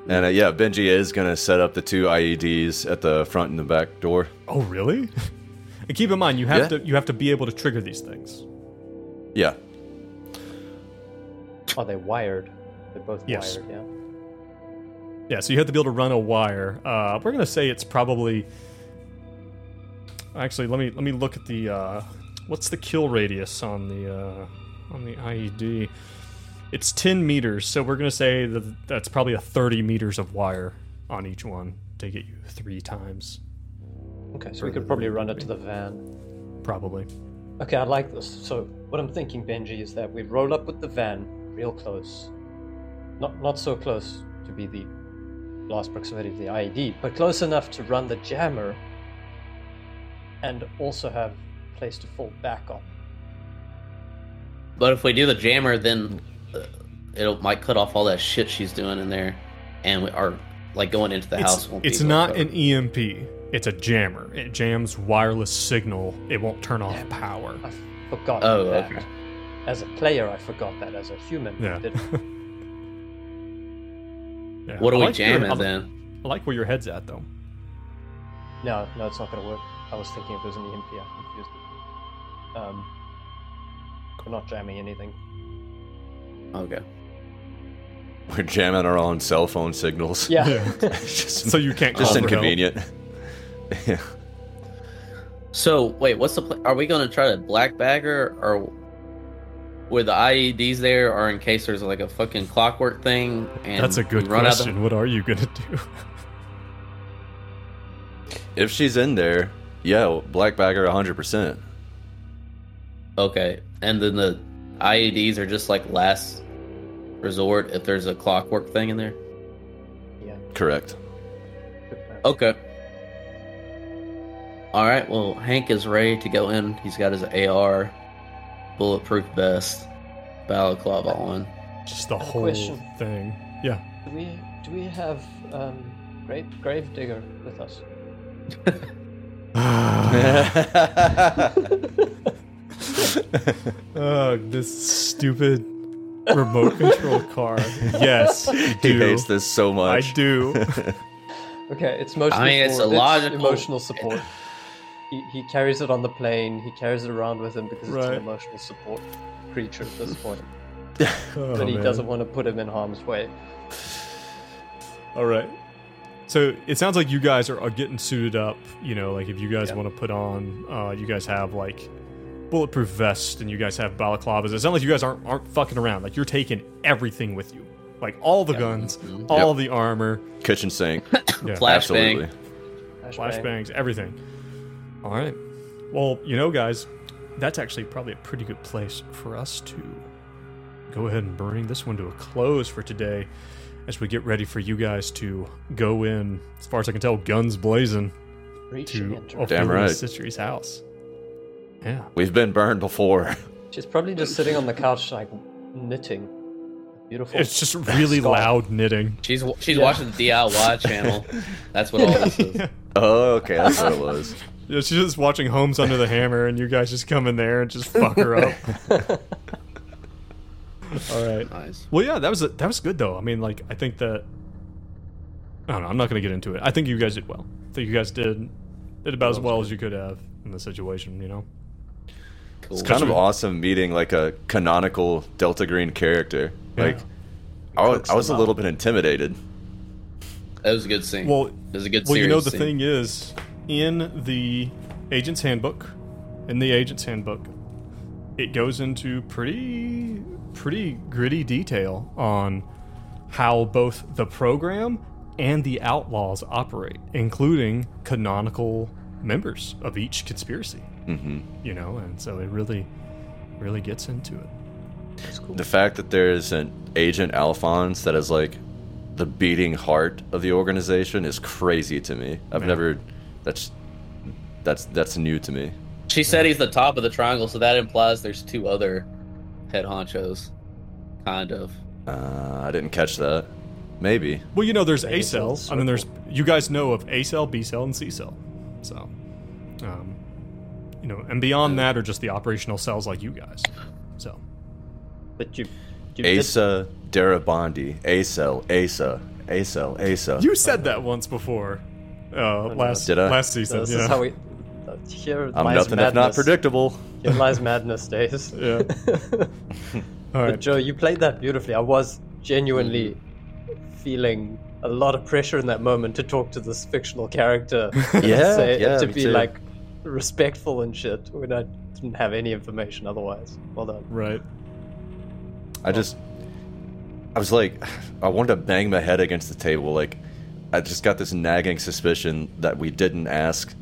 and uh, yeah, Benji is gonna set up the two IEDs at the front and the back door. Oh, really? and keep in mind, you have Yeah. to you have to be able to trigger these things. Yeah, Are they wired? They're both Yes. wired, yeah. Yeah, so you have to be able to run a wire. Uh, we're gonna say it's probably. Actually, let me let me look at the. Uh, what's the kill radius on the uh, on the IED? It's ten meters, so we're gonna say that that's probably a thirty meters of wire on each one to get you three times, Okay, so we could probably run it to the van. probably. Okay, I like this. So what I'm thinking, Benji, is that we roll up with the van real close. Not not so close to be the last proximity of the IED, but close enough to run the jammer and also have a place to fall back on. But if we do the jammer, then it might cut off all that shit she's doing in there, and we are like going into the house. It's, won't it's well not an EMP. It's a jammer. It jams wireless signal. It won't turn off power. I forgot Oh, that. okay. As a player, I forgot that. As a human, Yeah. Yeah. What I are we like jamming I- then? I like where your head's at, though. No, no, it's not going to work. I was thinking if it was an EMP, I confused it. Um, we're not jamming anything. Okay. we're jamming our own cell phone signals. Yeah. It's just, So you can't call just inconvenient. yeah. So wait, what's the? Pl- are we going to try to black bag her, or with the IEDs there, or in case there's like a fucking clockwork thing? And That's a good we run out the- question. What are you gonna do? If she's in there, yeah, black bag bagger 100%. Okay, and then the IEDs are just like last resort if there's a clockwork thing in there. yeah. Correct. Okay. All right. Well, Hank is ready to go in. He's got his AR, bulletproof vest, balaclava on. Just the I have a whole question. thing. Yeah. Do we do we have um, Grave Gravedigger with us? Ugh, this stupid remote control car. Yes, you he hates this so much. I do. Okay, it's emotional. I mean, it's a support. logical- emotional support. He, he carries it on the plane. He carries it around with him because it's an emotional support creature at this point. Oh, but he man. doesn't want to put him in harm's way. All right. So it sounds like you guys are, are getting suited up. You know, like if you guys Yeah. want to put on, uh, you guys have like bulletproof vests and you guys have balaclavas. It sounds like you guys aren't aren't fucking around. Like you're taking everything with you, like all the guns, mm-hmm. all the armor, Kitchen sink. yeah, Flashbang. Absolutely. Flashbang. flashbangs, everything. All right. Well, you know, guys, that's actually probably a pretty good place for us to go ahead and bring this one to a close for today as we get ready for you guys to go in, as far as I can tell, guns blazing Reaching to into Ophelia Damn right. Citri's house. Yeah. We've been burned before. She's probably just sitting on the couch, like knitting. Beautiful. It's just really Scarf. loud knitting. She's she's Yeah. watching the DIY channel. That's what all this is. Oh, okay, that's what it was. Yeah, she's just watching Homes Under the Hammer, and you guys just come in there and just fuck her up. All right. Nice. Well, yeah, that was that was good though. I mean, like, I think that I don't know. I'm not going to get into it. I think you guys did well. I think you guys did did about as well as you could have in the situation. You know. Cool. It's kind of awesome meeting like a canonical Delta Green character. Like, I was, I was a little bit intimidated. That was a good scene. Well, it was a good. Well, you know the scene. thing is, in the agent's handbook, in the agent's handbook, it goes into pretty pretty gritty detail on how both the program and the outlaws operate, including canonical members of each conspiracy. Hmm You know, and so it really, really gets into it. That's cool. The fact that there's an Agent Alphonse that is like the beating heart of the organization is crazy to me. I've Yeah. never. That's that's that's new to me. She said he's the top of the triangle, so that implies there's two other head honchos, kind of. Uh, I didn't catch that. maybe. Well, you know, there's A Maybe cell, it's a and then there's you guys know of A cell, B cell, and C cell. So, um, you know, and beyond that are just the operational cells like you guys. So, But you, you did- Asa Darabandi, Acel, Asa, Acel, Asa. you said that once before, uh, last Did I? last season. this yeah. is how we. uh, Here I'm lies nothing if not predictable. Here lies madness, Dace. Yeah. All But. Joe, you played that beautifully. I was genuinely feeling a lot of pressure in that moment to talk to this fictional character. Yeah, say, yeah, to be too. like respectful and shit when I didn't have any information otherwise. Well done. Right. I just, I was like, I wanted to bang my head against the table. Like, I just got this nagging suspicion that we didn't ask.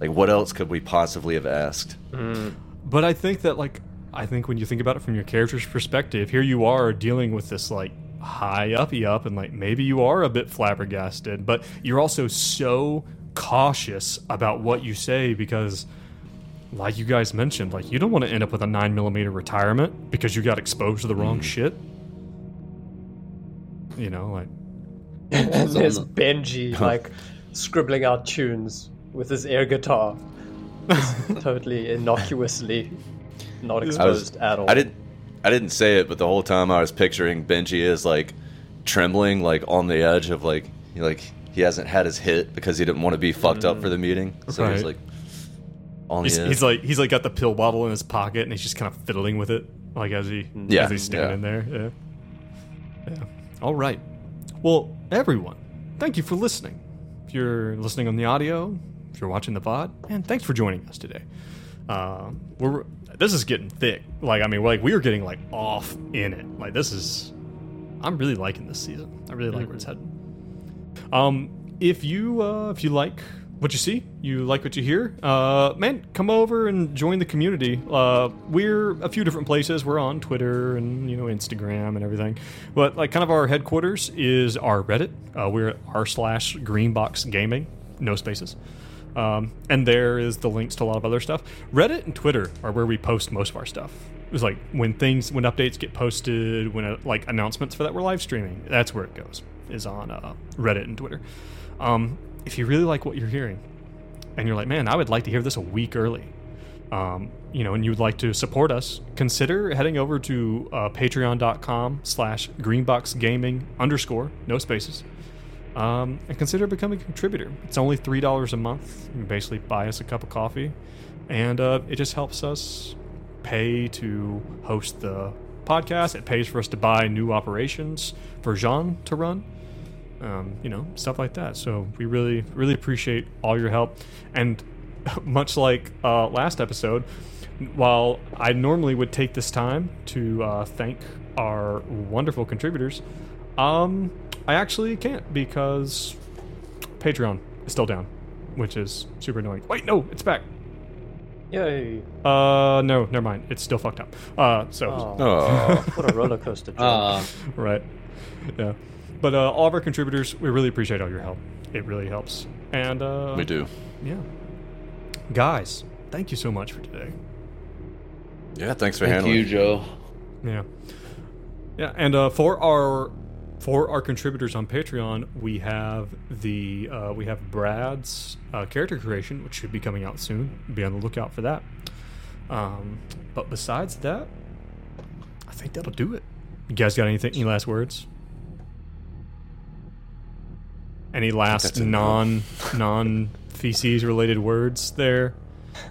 Like, what else could we possibly have asked? Mm. But I think that like I think when you think about it from your character's perspective, here you are dealing with this like high uppy up and like maybe you are a bit flabbergasted, but you're also so cautious about what you say because like you guys mentioned, like you don't want to end up with a nine millimeter retirement because you got exposed to the wrong mm. shit. You know, like and There's Benji like scribbling out tunes with his air guitar, totally innocuously not I was, exposed at all. I didn't, I didn't say it, but the whole time I was picturing Benji as like trembling, like on the edge of like, like he hasn't had his hit because he didn't want to be fucked up for the meeting. So he's Right. like on he's, the he's like he's like got the pill bottle in his pocket and he's just kind of fiddling with it like as he Yeah, as he's standing yeah. there yeah. Yeah. All right. Well everyone thank you for listening. If you're listening on the audio if you're watching the VOD and thanks for joining us today. Um, we're this is getting thick. Like I mean we're like we are getting like off in it. Like this is I'm really liking this season. I really like where it's heading um, if you uh, if you like what you see, you like what you hear, uh, man, come over and join the community. Uh, we're a few different places. We're on Twitter and you know Instagram and everything, but like kind of our headquarters is our Reddit. Uh, we're at r slash Greenbox Gaming, no spaces. Um, and there is the links to a lot of other stuff. Reddit and Twitter are where we post most of our stuff. It was like when things, when updates get posted, when uh, like announcements for that we're live streaming. That's where it goes. Is on uh, Reddit and Twitter. Um, if you really like what you're hearing, and you're like, man, I would like to hear this a week early, um, you know, and you would like to support us, consider heading over to uh, patreon.com slash greenboxgaming underscore, no spaces, um, and consider becoming a contributor. It's only $3 a month. You basically buy us a cup of coffee, and uh, it just helps us pay to host the podcast. It pays for us to buy new operations for Jean to run um, you know, stuff like that. So we really, really appreciate all your help. And much like uh, last episode, while I normally would take this time to uh, thank our wonderful contributors, um, I actually can't because Patreon is still down, which is super annoying. Wait, no, it's back. Yay! Uh, no, never mind. It's still fucked up. Uh, so Oh, what a roller coaster! Uh, right yeah but uh, all of our contributors we really appreciate all your help it really helps and uh, we do. yeah guys thank you so much for today Yeah, thanks for thank handling. you. Joe. yeah yeah and uh, for our for our contributors on patreon we have the uh, we have brad's uh, character creation which should be coming out soon be on the lookout for that um, but besides that i think that'll do it you guys got anything any last words any last non non feces related words there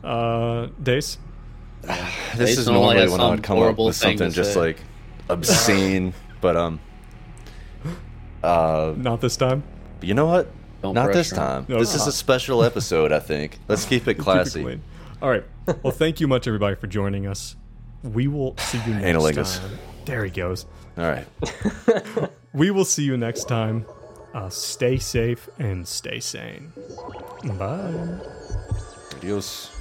uh dace This Jason is only normally when I would come up with something just say. like obscene, but um, uh, not this time you know what? Don't Not this him. time. No, this it's is a special episode. I think. Let's keep it Keep it classy. All right. Well, thank you much, everybody, for joining us. We will see you next Analingus. time. There he goes. All right. We will see you next time. Uh, stay safe and stay sane. Bye. Adios.